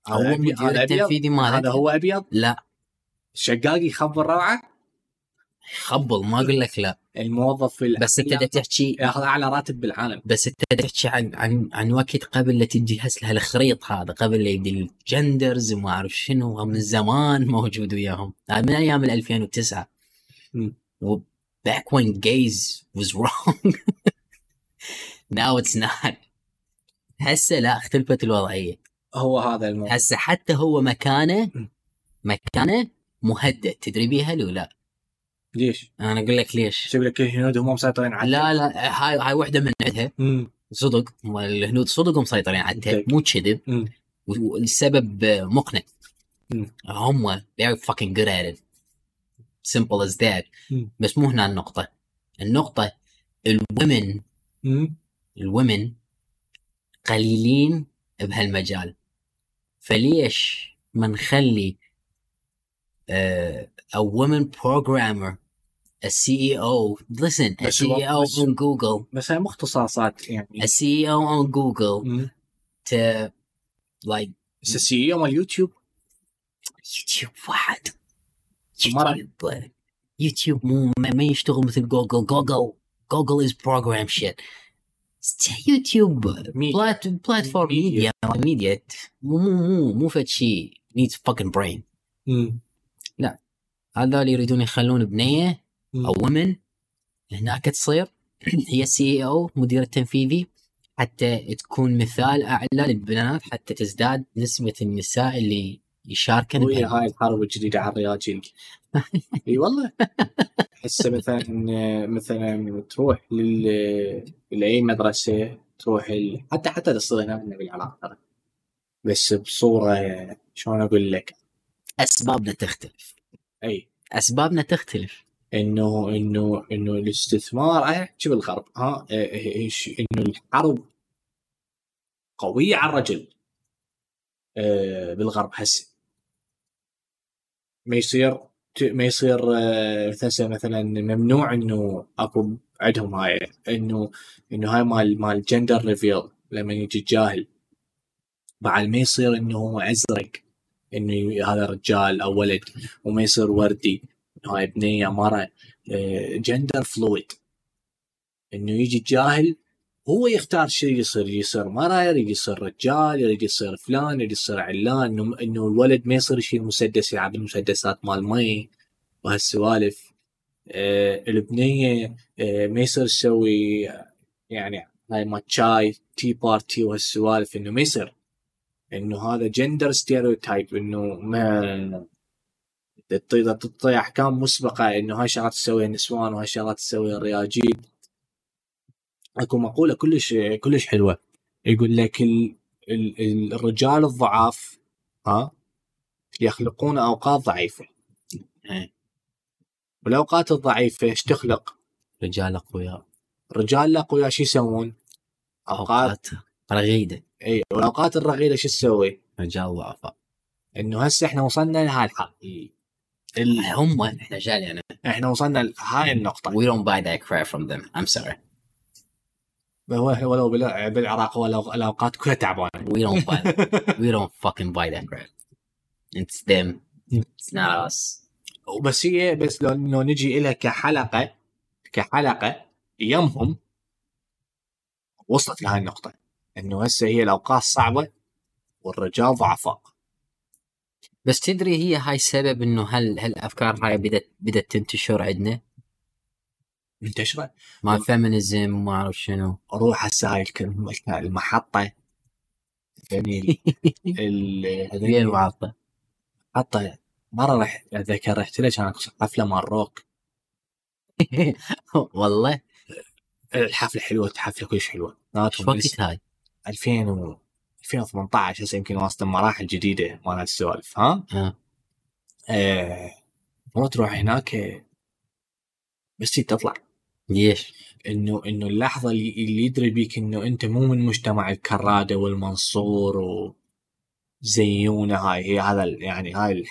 هو المدير التنفيذي
هذا هو أبيض؟
لا.
شقاق يخبر روعة؟
خبل ما أقول لك لا.
الموظف في
بس أنت تحكي
ياخذ أعلى راتب بالعالم.
بس أنت تحكي عن عن عن وقت قبل لا تجهز لها الخريط هذا قبل لا يبدي ال genders وما أعرف شنو من زمان [LAUGHS] موجود وياهم. هذا من أيام ال 2009
مم.
و back when gays was wrong. [LAUGHS] Now it's not. هسه لا اختلفت الوضعية.
هو هذا الموضوع
هسه حتى هو مكانه. مكانه مهدد تدري بيها لو لا
ليش؟
أنا أقول لك ليش
يسوي لك الهنود هم مسيطرين على
لا لا هاي هاي واحدة من عندها. صدق الهنود صدق مسيطرين عليها
أوكي.
مو كذب. والسبب مقنع. هم they're fucking good at it simple as that. بس مو هنا النقطة النقطة الومن. الومن قليلين بهالمجال. فليش ما نخلي uh, a woman programmer a CEO listen a CEO
بس-
on Google
بس هي مو اختصاصات يعني.
a CEO on Google
مم.
to like
بس السي أو مال يوتيوب
يوتيوب واحد. يوتيوب يوتيوب مو ما ما يشتغل مثل جوجل جوجل جوجل از بروجرام شيت يوتيوب. بلات بلاتفورم
ميديا.
ميديا. مو مو مو مو فد شيء needs fucking brain.
مم.
هذا اللي يريدون يخلون بنيه. أو ومن هناك تصير. [CLEARS THROAT] هي سي أو مدير التنفيذي. حتى تكون مثال أعلى للبنات حتى تزداد نسبة النساء اللي يشاركن
هاي الحرب الجديدة على الرياجيل [LAUGHS] إي والله. [LAUGHS] هسه مثلا مثلا تروح لل لأي مدرسة تروح ال... حتى حتى تصير هنا بالعراق ترى. بس بصورة شلون أقول لك؟
أسبابنا تختلف.
أي.
أسبابنا تختلف.
إنه إنه إنه الاستثمار احكي بالغرب ها إنه الحرب قوية على الرجل. آه، بالغرب هسه. ما يصير ما يصير آه، هسه مثلا ممنوع إنه أكو عندهم هاي إنه إنه هاي مال مال جندر ريفيل لما يجي الجاهل بعد ما يصير إنه هو ازرق إنه هذا رجال أو ولد وما يصير وردي هاي بنية مرة gender fluid إنه يجي الجاهل هو يختار شو يصير يصير مرة يريد يصير رجال يريد يصير فلان يريد يصير علان انه إنه الولد ما يصير يشيل مسدس يلعب المسدسات مال مي وهالسوالف. آه البنية آه ما يصير تسوي يعني هاي ما تشاي tea party وهالسوالف إنه ما يصير. إنه هذا gender stereotype إنه ما تعطي احكام مسبقة إنه هاي شغلات تسويها النسوان وهاي شغلات تسويها الرياجيل أكو مقولة كلش كلش حلوة. يقول لك ال ال ال الرجال الضعاف ها يخلقون أوقات ضعيفة.
إيه.
والأوقات الضعيفة إيش تخلق؟
رجال أقوياء.
الرجال الاقوياء شو يسوون؟
أوقات رغيدة.
اي والأوقات الرغيدة شو تسوي؟
رجال ضعفاء.
إنه هسه إحنا وصلنا لهاي الحق ال-
هم إحنا جالي انا
إحنا وصلنا لهاي النقطة.
We don't buy that crap from them. I'm sorry.
ولو ولو بال- بالعراق ولو الاوقات كلها تعبانه
we don't buy [LAUGHS] we don't fucking buy that crap. It's them. It's not us.
بس هي بس لو لو نجي لها كحلقه كحلقة يمهم وصلت لهاي النقطة. إنه هسه هي الأوقات صعبة والرجال ضعفاء.
بس تدري هي هاي السبب إنه هل هالافكار هاي بدت بدت تنتشر عندنا؟
منتشره
مال feminism وما أعرف شنو.
روح هسه هاي المحطة. يعني ال-
وين
هذول
المعطى
محطة. مرة رح أتذكر رحت له كانت حفلة مال روك [LAUGHS]
والله.
الحفلة حلوة الحفلة كلش حلوة.
وقت هاي؟
2000 و 2018 هسه يمكن وسط المراحل جديده مال هالسوالف ها؟
آه.
آه، مو تروح هناك بس تطلع.
ليش؟
إنه إنه اللحظة اللي, اللي يدري بيك إنه أنت مو من مجتمع الكرادة والمنصور وزيونه هاي هي هذا يعني هاي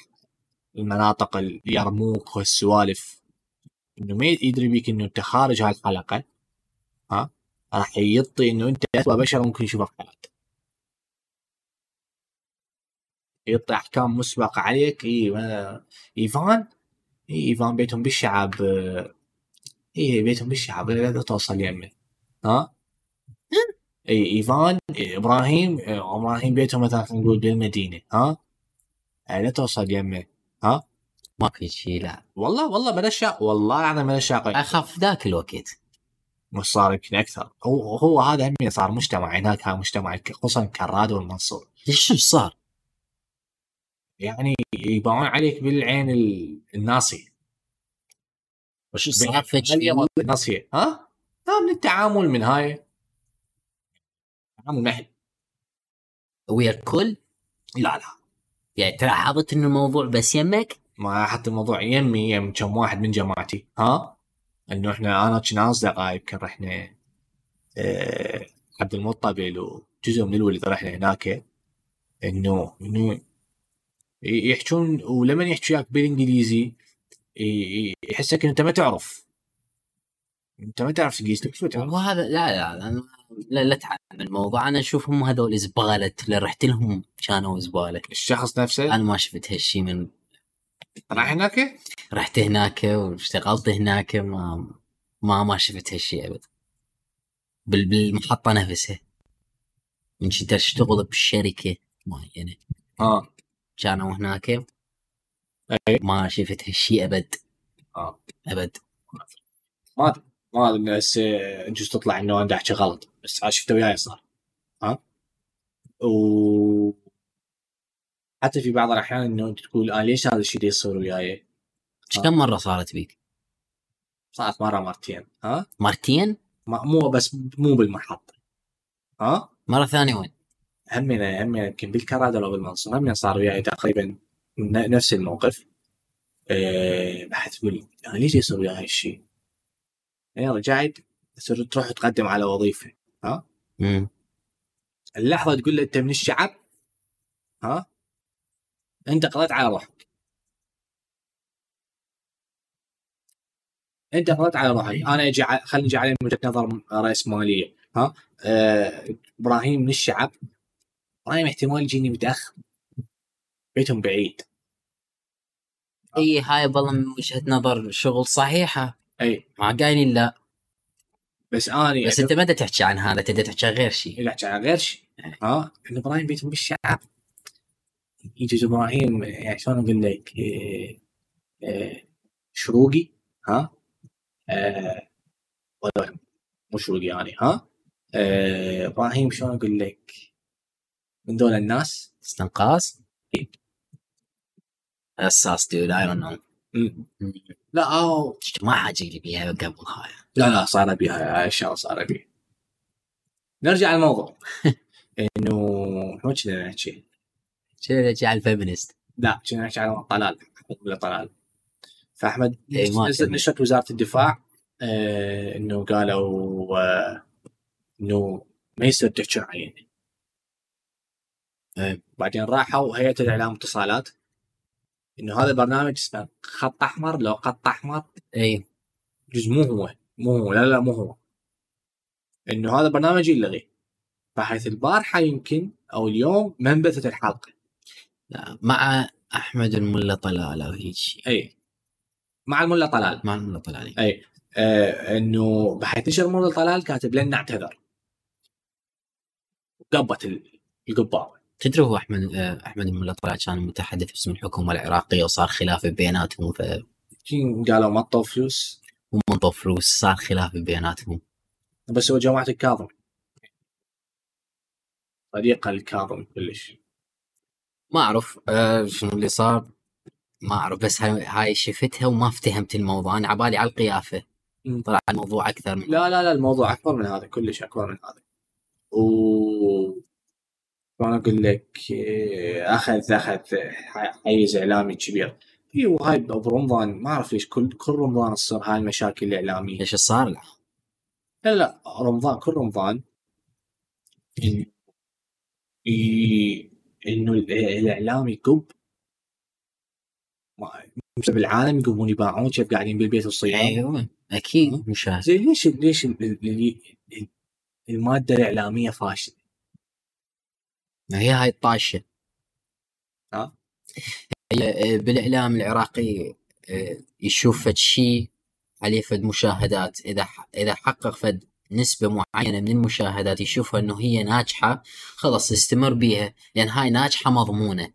المناطق اليرموك والسوالف. إنه ما يدري بيك إنه أنت خارج هاي الحلقة ها؟ راح يعطي إنه أنت اسوء بشر ممكن يشوفه في حياته يعطي أحكام مسبقة عليك إي إيفان؟ إي إيفان بيتهم بالشعب اي بيتهم بالشعب لا لا توصل يمه ها؟ [LAUGHS] اي إيفان إي، إبراهيم آه، إبراهيم بيتهم مثلا خلينا نقول بالمدينة. ها؟ آه، لا توصل يمه
ما في شيء لا.
والله والله من الشاق والله العظيم من الشاق
أخاف ذاك الوقت.
مش صار يمكن أكثر. هو هو هذا هم صار مجتمع هناك هذا مجتمع خصوصا كراد والمنصور.
ليش شو صار؟
يعني يباعون عليك بالعين ال- الناصية.
وشو فد
بالعين
شيء؟
الناصيه ها؟ لا من التعامل من هاي تعامل محل
ويا الكل؟
لا لا
يعني تلاحظت إنه الموضوع بس يمك؟
ما حتى الموضوع يمي يم كم واحد من جماعتي ها إنه إحنا أنا كنا أصدقاء يمكن رحنا آه، عبد المطلب وجزء من الولد رحنا هناك إنه إنه يحجون ولما يحكوا وياك بالإنجليزي يحسك ان أنت ما تعرف. أنت ما تعرف تقيس شو تعرف.
وهذا لا لا لا لا, لا تعب الموضوع. أنا أشوفهم هذول زبالة اللي رحت لهم كانوا زبالة.
الشخص نفسه؟
أنا ما شفت هالشيء من
راح هناك؟
رحت هناك واشتغلت هناك ما ما ما شفت هالشيء أبد. بال- بالمحطة نفسها. من كنت اشتغل بشركة معينة.
آه.
كانوا هناك.
أي.
ما شفت هالشيء أبد
آه
أبد
ما أدري ما أدري بس آه، يجوز تطلع إنه أنا احكي غلط بس شفته وياي صار ها و حتى في بعض الأحيان إنه أنت تقول أنا ليش هذا الشيء يصير وياي؟
كم مرة صارت بيك؟
صارت مرة مرتين ها؟
مرتين؟
ما- مو بس مو بالمحطه ها؟
مرة ثانية وين؟
همنا همنا يمكن بالكرادة أو بالمنصور همنا صار وياي تقريبا نفس الموقف. أه بعد تقول أنا ليش يصير وياي هالشيء؟ يعني رجعت تروح تقدم على وظيفة.
امم
اللحظة تقول له أنت من الشعب؟ ها؟ أنت قضيت على روحك. أنت قضيت على روحك. أنا أجي خلينا نجي عليه من وجهة نظر راس مالية. ها؟ آه إبراهيم من الشعب. إبراهيم احتمال يجيني متأخر. بيتهم بعيد.
إي هاي والله من وجهة نظر شغل صحيحة.
إي.
ما قايلين لا.
بس اني
بس أنت ما تحكي عن هذا تبدا تحكي عن غير شيء
لا عن غير شيء ها؟ إن إبراهيم بيتهم بالشعب يجي إبراهيم يعني شلون أقول لك؟ شروقي ها؟ ولا مو شروقي يعني ها؟ إبراهيم شلون أقول لك؟ من دول الناس؟
استنقاص؟ أساس dude I don't know
مم. لا أو
ما حاجي لي بيها قبل هاي
لا لا صار بيها هاي الشغله صار بيها نرجع للموضوع انه مو كنا نحكي
شنو نحكي عن الفيمينست
لا كنا نحكي عن طلال ولا طلال فاحمد. نشرت وزاره الدفاع آه انه قالوا آه انه ما يصير تحكي عيني
إيه.
بعدين راحوا هيئه الاعلام والاتصالات إنه هذا البرنامج اسمه خط أحمر لو خط أحمر
اي
جزء مو هو مو هو لا لا مو هو. إنه هذا البرنامج يلغي بحيث البارحة يمكن أو اليوم ما انبثت الحلقة.
لا مع أحمد الملا طلال أو هيك شيء.
اي مع الملا طلال.
مع الملا طلال
اي آه إنه بحيث نشر الملا طلال كاتب لن نعتذر. قبت ال- القباوه
تدري هو أحمد أحمد الملا طلع كان متحدث باسم الحكومة العراقية وصار خلاف بيناتهم ف
قالوا مطوا فلوس؟
ومنطوا فلوس صار خلاف بيناتهم.
بس هو جماعة الكاظم. طريقة الكاظم كلش.
ما أعرف آه شنو اللي صار؟ ما أعرف بس هاي, شفتها وما افتهمت الموضوع أنا عبالي على
القيافة.
طلع الموضوع أكثر من
لا لا لا الموضوع أكبر من هذا كلش أكبر من هذا. و شلون أقول لك إيه، أخذ أخذ حيز إعلامي كبير. اي وهاي برمضان ما أعرف ليش كل كل رمضان تصير هاي المشاكل الإعلامية.
إيش صار له؟
لا لا رمضان كل رمضان إن إنه ال- الاعلام يقب ما- بالعالم يقومون يباعون كيف قاعدين بالبيت وصيام
أيوه أكيد مشاهد
زين ليش ليش ال- ال- ال- المادة الإعلامية فاشلة؟
هي هاي الطاشة.
ها؟
هي آه، بالإعلام العراقي آه، يشوف فد شيء عليه فد مشاهدات. إذا إذا حقق فد نسبة معينة من المشاهدات يشوفها إنه هي ناجحة خلاص استمر بيها لأن هاي ناجحة مضمونة.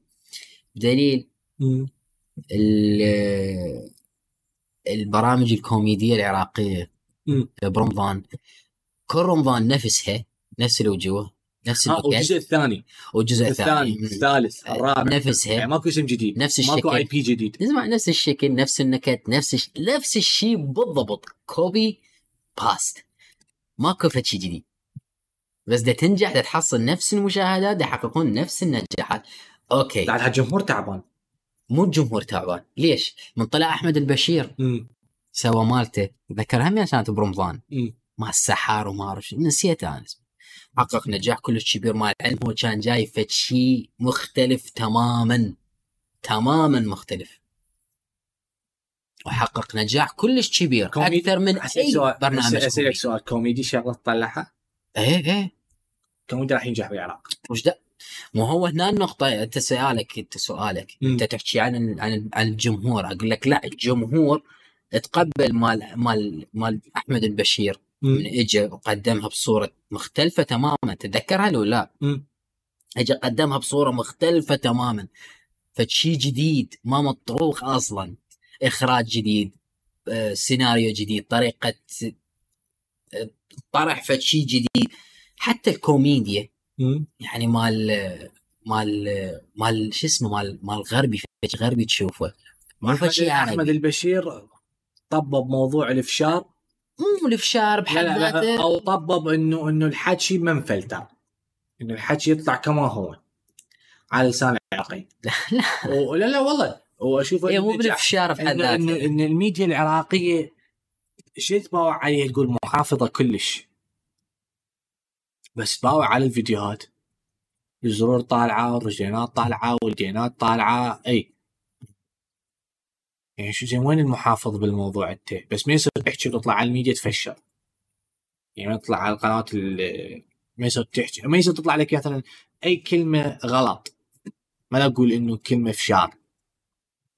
بدليل ال- البرامج الكوميدية العراقية. برمضان. كل رمضان نفسها نفس الوجوه نفس الباكات
والجزء الثاني.
والجزء
الثاني. الثالث الرابع.
نفسها
يعني ماكو اسم جديد.
نفس
ماكو
الشكل.
اي بي جديد.
اسمع نفس الشكل نفس النكت نفس الش... نفس الشيء بالضبط. copy paste ماكو فد شيء جديد. بس دا تنجح دا تحصل نفس المشاهدات دا يحققون نفس النجاحات. أوكي.
بعد هالجمهور تعبان.
مو الجمهور تعبان. ليش؟ من طلع أحمد البشير.
مم.
سوى مالته. ذكر هم كانت برمضان؟
مم.
مع السحار وما أعرف نسيت أنا. حقق نجاح كلش كبير مع العلم. هو كان جاي فد شيء مختلف تماما تماما مختلف. وحقق نجاح كلش كبير
كوميدي.
أكثر من أي
سؤال
برنامج أسألك.
سؤال. كوميدي شغلة تطلعها؟
إيه إيه.
كوميدي راح ينجح بالعراق.
وش ده؟ مو هو هنا النقطة أنت سؤالك أنت سؤالك. أنت تحكي عن عن عن الجمهور. أقول لك لا الجمهور تقبل مال مال مال أحمد البشير. من اجى وقدمها بصورة مختلفة تماما. تتذكرها لو لا. اجى قدمها بصورة مختلفة تماما. فشي جديد ما مطروق أصلا. إخراج جديد آه، سيناريو جديد طريقة آه، طرح فشي جديد. حتى الكوميديا. يعني مال مال مال شو اسمه مال مال غربي غربي تشوفه. مو أحمد
البشير طبب موضوع الإفشار.
مو الافشار بحد
لا لا, لا
ذاته.
أو طبب إنه إنه الحكي ما انفلتر إنه الحكي يطلع كما هو. على لسان العراقي
لا
لا. لا والله. واشوف
هي مو
إنه-
بالفشار بحد
إنه إنه
ذاته
ان الميديا العراقية شو تباوع عليه تقول محافظة كلش. بس باوع على الفيديوهات. الزرور طالعة والرجلينات طالعة والدينات طالعة. إي. يعني شو زين وين المحافظ بالموضوع أنت؟ بس ما يصير تحكي وتطلع على الميديا تفشل. يعني ما تطلع على القناه ال- ما يصير تحكي. ما يصير تطلع لك مثلا أي كلمة غلط. ما أقول إنه كلمة فشار.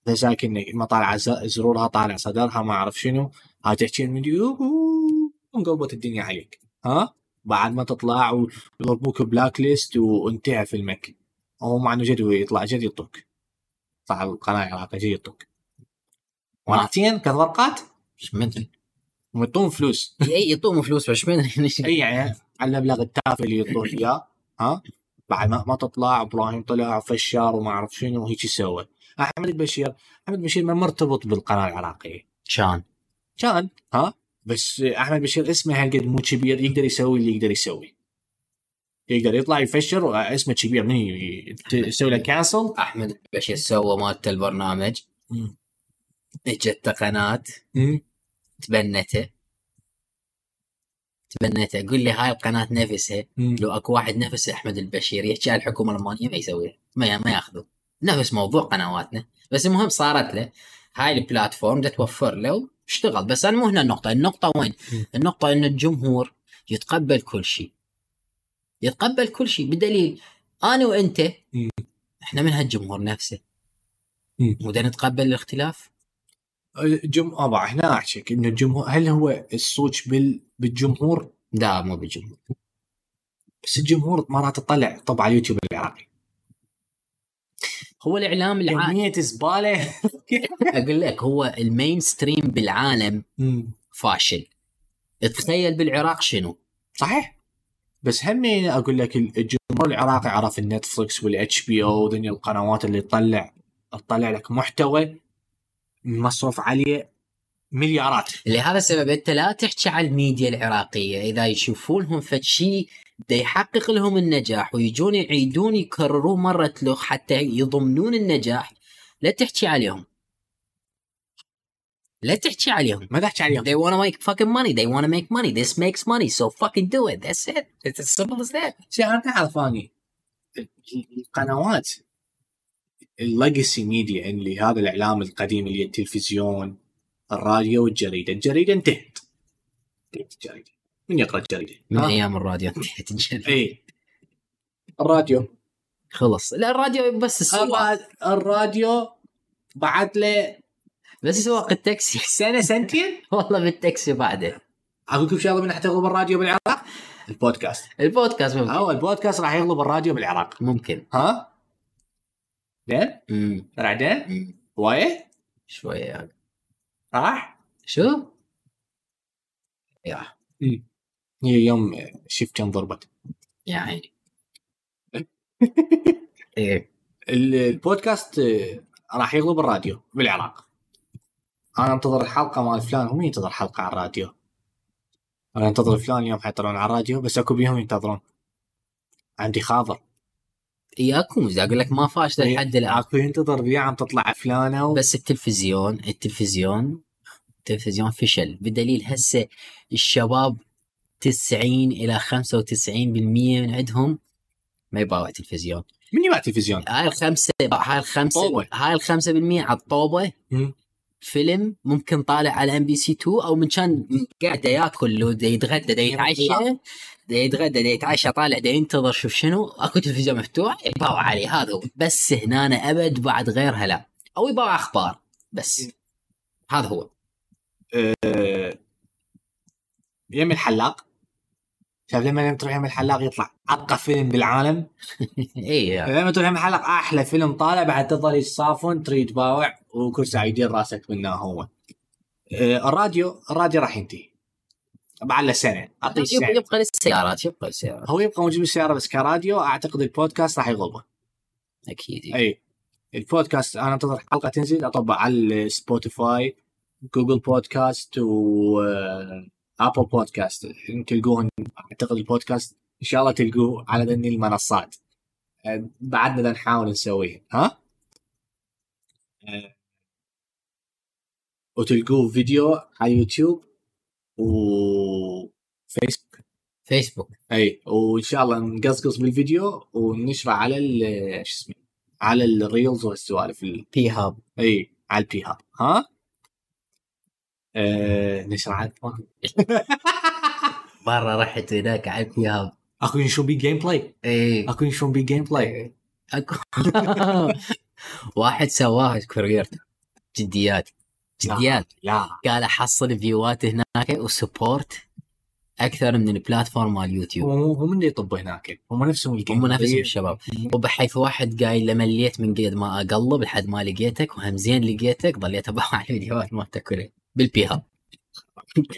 إذا ساكن ما طالعه ز- زرورها طالع صدرها ما أعرف شنو. هاي تحكي الميديا انقلبت الدنيا عليك. ها؟ بعد ما تطلع ويضربوك black list وانتهى فيلمك. هو مع إنه جد هو يطلع جد يطق يطلع القناة العراقيه جد يطق مرتين ثلاث ورقات؟
مش مدري
ويعطون فلوس.
إي يعطوهم فلوس بس
إي يعني على المبلغ التافه اللي يعطوه اياه ها؟ بعد ما, ما تطلع إبراهيم طلع فشار وما أعرف شنو وهيك سوى أحمد البشير أحمد البشير ما مرتبط بالقناه العراقيه
كان
كان ها؟ بس أحمد بشير اسمه هالقد مو كبير يقدر يسوي اللي يقدر يسوي. يقدر يطلع يفشر واسمه كبير من يسوي له cancel
أحمد بشير سوى مالته البرنامج. اجت قناه تبنته. تبنته. قول لي هاي القناة نفسها. لو أكو واحد نفس أحمد البشير يحكي على الحكومة الألمانية ما يسويها. ما ما يأخذه. نفس موضوع قنواتنا. بس المهم صارت له. هاي ال platform توفر له اشتغل بس أنا مو هنا النقطة. النقطة وين. النقطة إن الجمهور يتقبل كل شيء. يتقبل كل شيء. بدليل أنا
وأنت.
إحنا من هالجمهور نفسه. ودا نتقبل الاختلاف.
الجم ابا هنا أحكيك إنه الجمهور هل هو الصوت بال... بالجمهور؟
لا مو بالجمهور.
بس الجمهور مرات تطلع طب على اليوتيوب العراقي
هو الإعلام العالمي
كميه زباله [LAUGHS]
أقول لك هو ال mainstream بالعالم فاشل. تخيل بالعراق شنو؟
صحيح. بس هم أقول لك الجمهور العراقي عرف النتفلكس وال HBO القنوات اللي تطلع تطلع لك محتوى مصروف عليه مليارات.
لهذا السبب انت لا تحكي على الميديا العراقية. إذا يشوفونهم فد شيء يحقق لهم النجاح ويجون يعيدون يكررون مرة لوخ حتى يضمنون النجاح لا تحكي عليهم. لا تحكي عليهم.
ما تحكي عليهم؟
They wanna make fucking money. They wanna make money. This makes money. So fucking do it. That's it. It's as simple as that.
شيء أنا تعرف أني القنوات ال legacy media اللي هذا الإعلام القديم اللي التلفزيون الراديو والجريده، الجريدة انتهت. انتهت الجريدة. من يقرأ الجريدة؟
من
ها؟
أيام الراديو انتهت الجريدة.
اي الراديو.
خلص. لا الراديو بس السواق.
الرا- الراديو بعد له
بس سواق التاكسي.
سنة سنتين؟
والله بالتاكسي بعده.
أقول لكم شغلة من اشتغل بالراديو بالعراق؟ البودكاست.
البودكاست ممكن.
هو البودكاست راح يغلب الراديو بالعراق.
ممكن.
ها؟ زين؟ بعدين
أمم.
وايه؟
شوية يعني.
راح؟
شو؟ يا
هي يوم شفت كم ضربت
يا عيني [LAUGHS] إيه
ال- البودكاست راح يغلب الراديو بالعراق أنا أنتظر الحلقة مال فلان هم ينتظر حلقة على الراديو أنا أنتظر فلان يوم حيطلعون على الراديو بس أكو بيهم ينتظرون عندي خاضر
اياكم اذا أقول لك ما فاشله لحد الآن.
أكو ينتظر بيه عم تطلع فلانه و...
بس التلفزيون التلفزيون التلفزيون فشل. بدليل هسه الشباب 90 إلى 95% من عندهم ما يبغوا تلفزيون.
من يبغى تلفزيون؟
هاي الخمسة هاي
الخمسة.
هاي الخمسة بالمية على
الطوبة.
فيلم ممكن طالع على ام بي سي 2 أو من كان قاعد ياكل يتغدى دا يتعشى دا يتغدى دا يتعشى طالع دا ينتظر شوف شنو أكو تلفزيون مفتوح يباوع عليه هذا. هو بس هنا أنا أبد بعد غيرها لا. أو يباوع أخبار. بس. هذا هو.
آه، يم الحلاق. شايف لما تروح يم الحلاق يطلع اقى فيلم بالعالم؟ [LAUGHS]
اي
لما تروح يم الحلاق أحلى فيلم طالع بعد تظل يتصافن تريد تباوع وكل ساعة يدير راسك منه هو. آه، الراديو الراديو راح ينتهي. بعد له سنة.
أعطيه
سنة.
يبقى للسيارات يبقى للسيارات.
هو يبقى موجود بالسيارة بس كراديو أعتقد البودكاست راح يغلبه.
أكيد.
أي. البودكاست أنا أنتظر حلقة تنزل أطبع على سبوتيفاي Google Podcast و Apple Podcast تلقوهن أعتقد البودكاست إن شاء الله تلقوه على ذني المنصات. آه، بعدنا نحاول نسويه. ها؟ آه، وتلقوه فيديو على يوتيوب وفيسبوك
فيسبوك.
إي وإن شاء الله نقصقص بالفيديو ونشره على ال- شو اسمه على ال reels والسوالف ال-
P Hub
إي على ال P Hub ها؟ آه [LAUGHS] ما- [LAUGHS]
مرة رحت هناك ال P Hub
أكو ينشرون بي gameplay
اي
أكو ينشرون بي gameplay
أكو. [LAUGHS] واحد سواها career ته جديات. جديات.
لا
قال أحصل view ات هناك و support أكثر من ال platform مال اليوتيوب
هو هو من اللي يطب هناك. هم نفسهم الجيم
هم نفسهم. الشباب. وبحيث واحد قايل لما مليت من قد ما أقلب لحد ما لقيتك وهم زين لقيتك ضليت أبغى على الفيديوهات مالتك كلها بالبي [LAUGHS] هاب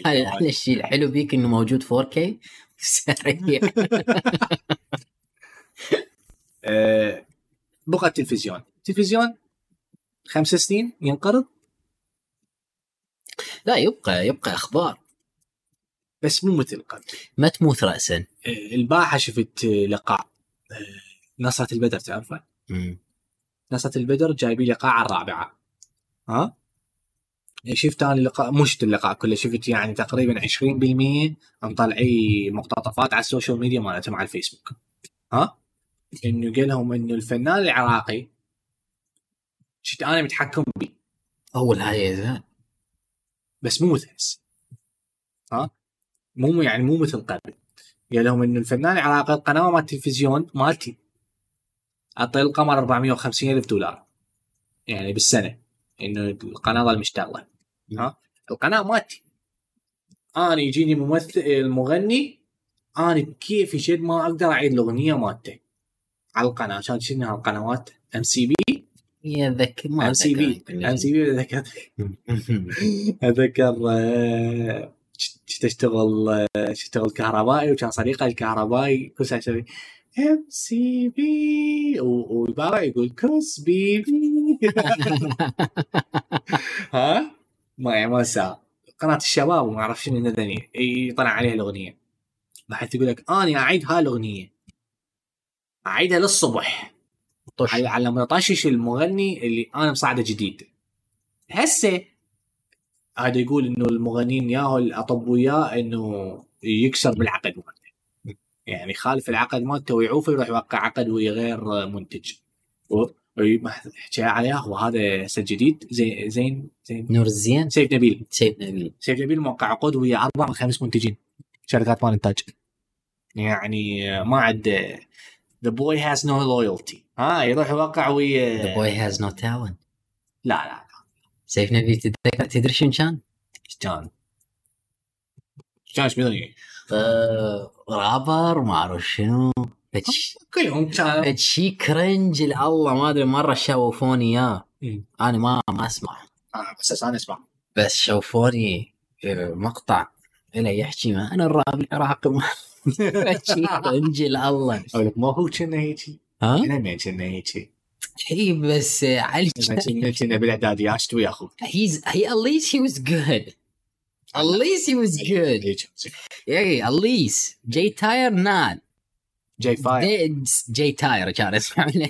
هذا أحلى الشيء الحلو بيك إنه موجود 4K [LAUGHS] سريع. [LAUGHS]
آه بقى التلفزيون. التلفزيون خمس سنين ينقرض؟
لا يبقى يبقى أخبار.
بس مو مثل قبل.
ما تموت راسا.
آه، البارحه شفت لقاء آه، نصرة البدر تعرفه؟ نصرة البدر جايبين لقاء على الرابعة. ها؟ شفت أنا اللقاء شفت اللقاء كله شفت يعني تقريبا 20% مطلعي مقتطفات على ال social media مالتهم على الفيسبوك. ها؟ إنه قال لهم إنه الفنان العراقي شفت أنا متحكم بيه.
اول هاي زين
بس مو مثل هسه ها؟ مو يعني مو مثل قبل. قال لهم إنه الفنان العراقي القناة مال التلفزيون مالتي اعطي القمر 450 ألف دولار. يعني بالسنة. إنه القناة ظل مشتغله ها؟ القناة مالتي. أنا يجيني ممثل المغني أنا بكيفي شد ما أقدر أعيد الأغنية مالته. على القناة عشان شنو هالقنوات ام سي بي
يذكر ما
ام سي بي ام سي بي ذكرت أتذكر. آه، ش- تشتغل آه، تشتغل كهربائي وكان صديقه الكهربائي كل ساعه يسوي ام سي بي ويبارع يقول كوس بي بي ها؟ ما ما ساعة قناة الشباب وما أعرف شنو النذني يطلع عليها الأغنية. بحيث يقول لك أنا أعيد هاي الاغنية أعيدها للصبح.
طش.
على على ما يطشش المغني اللي أنا مصعده جديد. هسه هذا يقول إنه المغنيين ياهو الأطب وياه إنه يكسر بالعقد مالته. يعني يخالف العقد مالته ويعوفه يروح يوقع عقد ويا غير منتج. و- ويحكي عليه وهذا هسه جديد. زين زين زين.
نور الزين.
سيف نبيل.
سيف نبيل.
سيف نبيل موقع عقود ويا أربع من خمس منتجين. شركات مال إنتاج. يعني ما عنده The boy has no loyalty. ها يروح يوقع ويا
the boy has no talent
لا لا
سيف نبيل تتذكر تدري شنو كان؟
كان؟ كان
إيش رابر ما أعرف شنو.
كلهم كانوا
شي cringe الله ما أدري مرة شوفوني إياه.
مم.
أنا ما ما أسمع.
آه، بس أنا أسمع.
بس شوفوني آه، مقطع إلا يحكي ما أنا الراب العراقي ما كرنج الله.
أقول لك ما هو كنا هيجي؟
ها؟
كنا هيجي.
هي بس علي
كنا كنا بالاعداديات ويا أخوك
he's he at least he was good. At least he was good.
هيك.
yeah at least. جاي تاير نان.
جاي فاير
جاي تاير كان اسمع له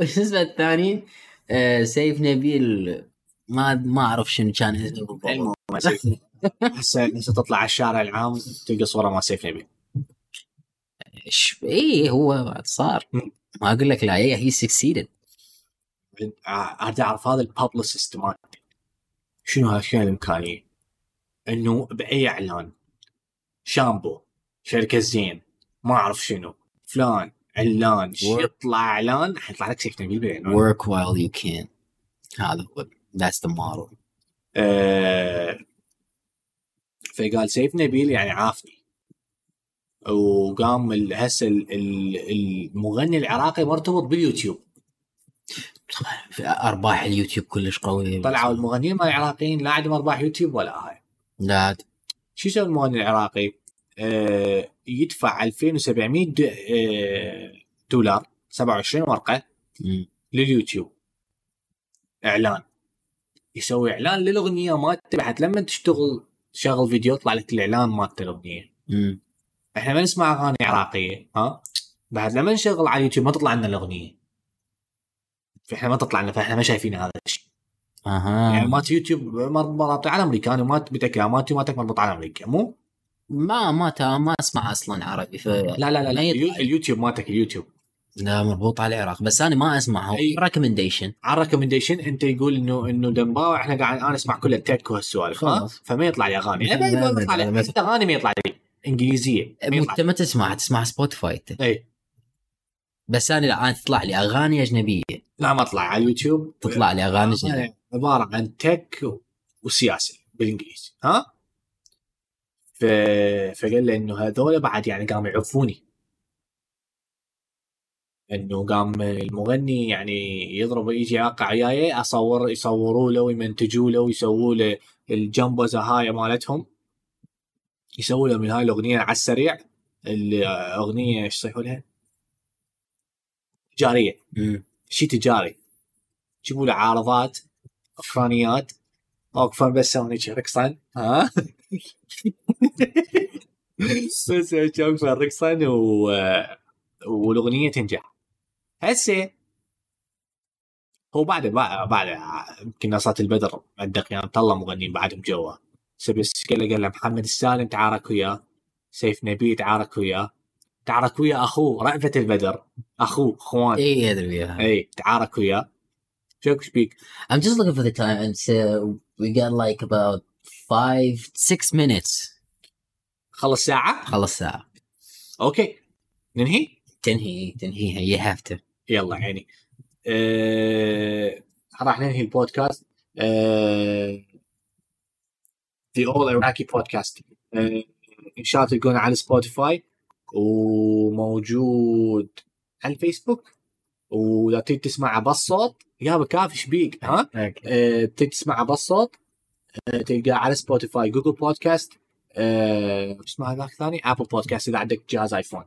وش اسمه [LAUGHS] الثاني آه، سيف نبيل. ما ما أعرف شنو كان اسمه بالضبط.
هسه هسه تطلع على الشارع العام تلقى صوره مع سيف نبيل.
إيش- إيه هو صار. ما أقول لك لا هي هي succeeded
أريد أعرف هذا ال publicist مالته شنو هالاشياء الامكانيه؟ إنه بأي إعلان. شامبو شركة زين ما أعرف شنو. فلان علان. يطلع اعلان حيطلع لك سيف نبيل بالعنوان
work while you can. هذا هو that's the model.
آه، فقال سيف نبيل يعني عافني. وقام هسه ال- ال- المغني العراقي مرتبط باليوتيوب.
طبعا في أرباح اليوتيوب كلش قوية.
طلعوا المغنيين مال العراقيين لا عندهم أرباح يوتيوب ولا هاي
لا.
شو يسوي المغني العراقي؟ آه يدفع 2700 د- آه دولار 27
ورقة.
لليوتيوب. إعلان. يسوي إعلان للأغنية مالته بعد لما تشتغل تشغل فيديو يطلع لك الإعلان مالت
الأغنية.
إحنا ما نسمع أغاني عراقية ها؟ بعد لما نشغل على اليوتيوب ما تطلع لنا الأغنية. فإحنا ما تطلع لنا فإحنا ما شايفين هذا الشيء.
أها.
يعني مالت يوتيوب مربوطه على أمريكا أنا مالت متاكد مالتي مالتك مربوطه على أمريكا مو؟
ما ما ما أسمع أصلا عربي ف
لا لا لا, لا. اليوتيوب مالتك اليوتيوب.
لا مربوط على العراق بس أنا ما اسمع هو
أي.
recommendation
على ال recommendation أنت يقول انه إنه دنباوع إحنا قاعد أنا أسمع كل ال tech
وهالسوالف.
فما يطلع لي
أغاني.
ما يطلع لي حتى أغاني ما يطلع لي. إنجليزية
انت ما تسمع تسمع Spotify.
أي.
بس أنا لا أنا تطلع لي أغاني أجنبية.
لا ما اطلع على اليوتيوب.
تطلع لي أغاني أجنبية.
عبارة عن تك وسياسة بالإنجليزي ها؟ ف... فقال له إنه هذول بعد يعني قاموا يعفوني إنه قام المغني يعني يضرب يجي يوقع وياي اصور يصوروا له ويمنتجوا له ويسووا له الجمبزه هاي مالتهم. يسووا له من هاي الأغنية على السريع الأغنية إيش يصيحوا لها؟
تجارية.
شيء تجاري. يجيبوا له عارضات اوكرانيات اوقفن بس يسوون هيك رقصن ها؟ [LAUGHS] بس هيك اوقفن رقصن و... والأغنية تنجح. هسه هو بعد بعد يمكن نصات البدر عنده قيام طلع مغنيين بعدهم جوا. بس بس قال قال محمد السالم تعارك وياه. سيف نبيل تعارك وياه. تعارك وياه اخوه رأفت البدر. اخوه إخوان.
اي ادري وياها
اي تعارك وياه. شو إيش بيك؟
I'm just looking for the time and so we got like about five six minutes.
خلص ساعة؟
خلص ساعة.
okay. ننهي؟
تنهي تنهيها you have to.
يلا عيني. آه... راح ننهي البودكاست. آه... The All Iraqi Podcast. آه... إن شاء الله تلقونه على Spotify وموجود على الفيسبوك وإذا تريد تسمعه بس صوت يا كافي شبيك ها؟ أه تريد تسمعه بس صوت أه تلقاه على Spotify Google Podcast أه اسمها ذاك ثاني Apple Podcast إذا عندك جهاز iPhone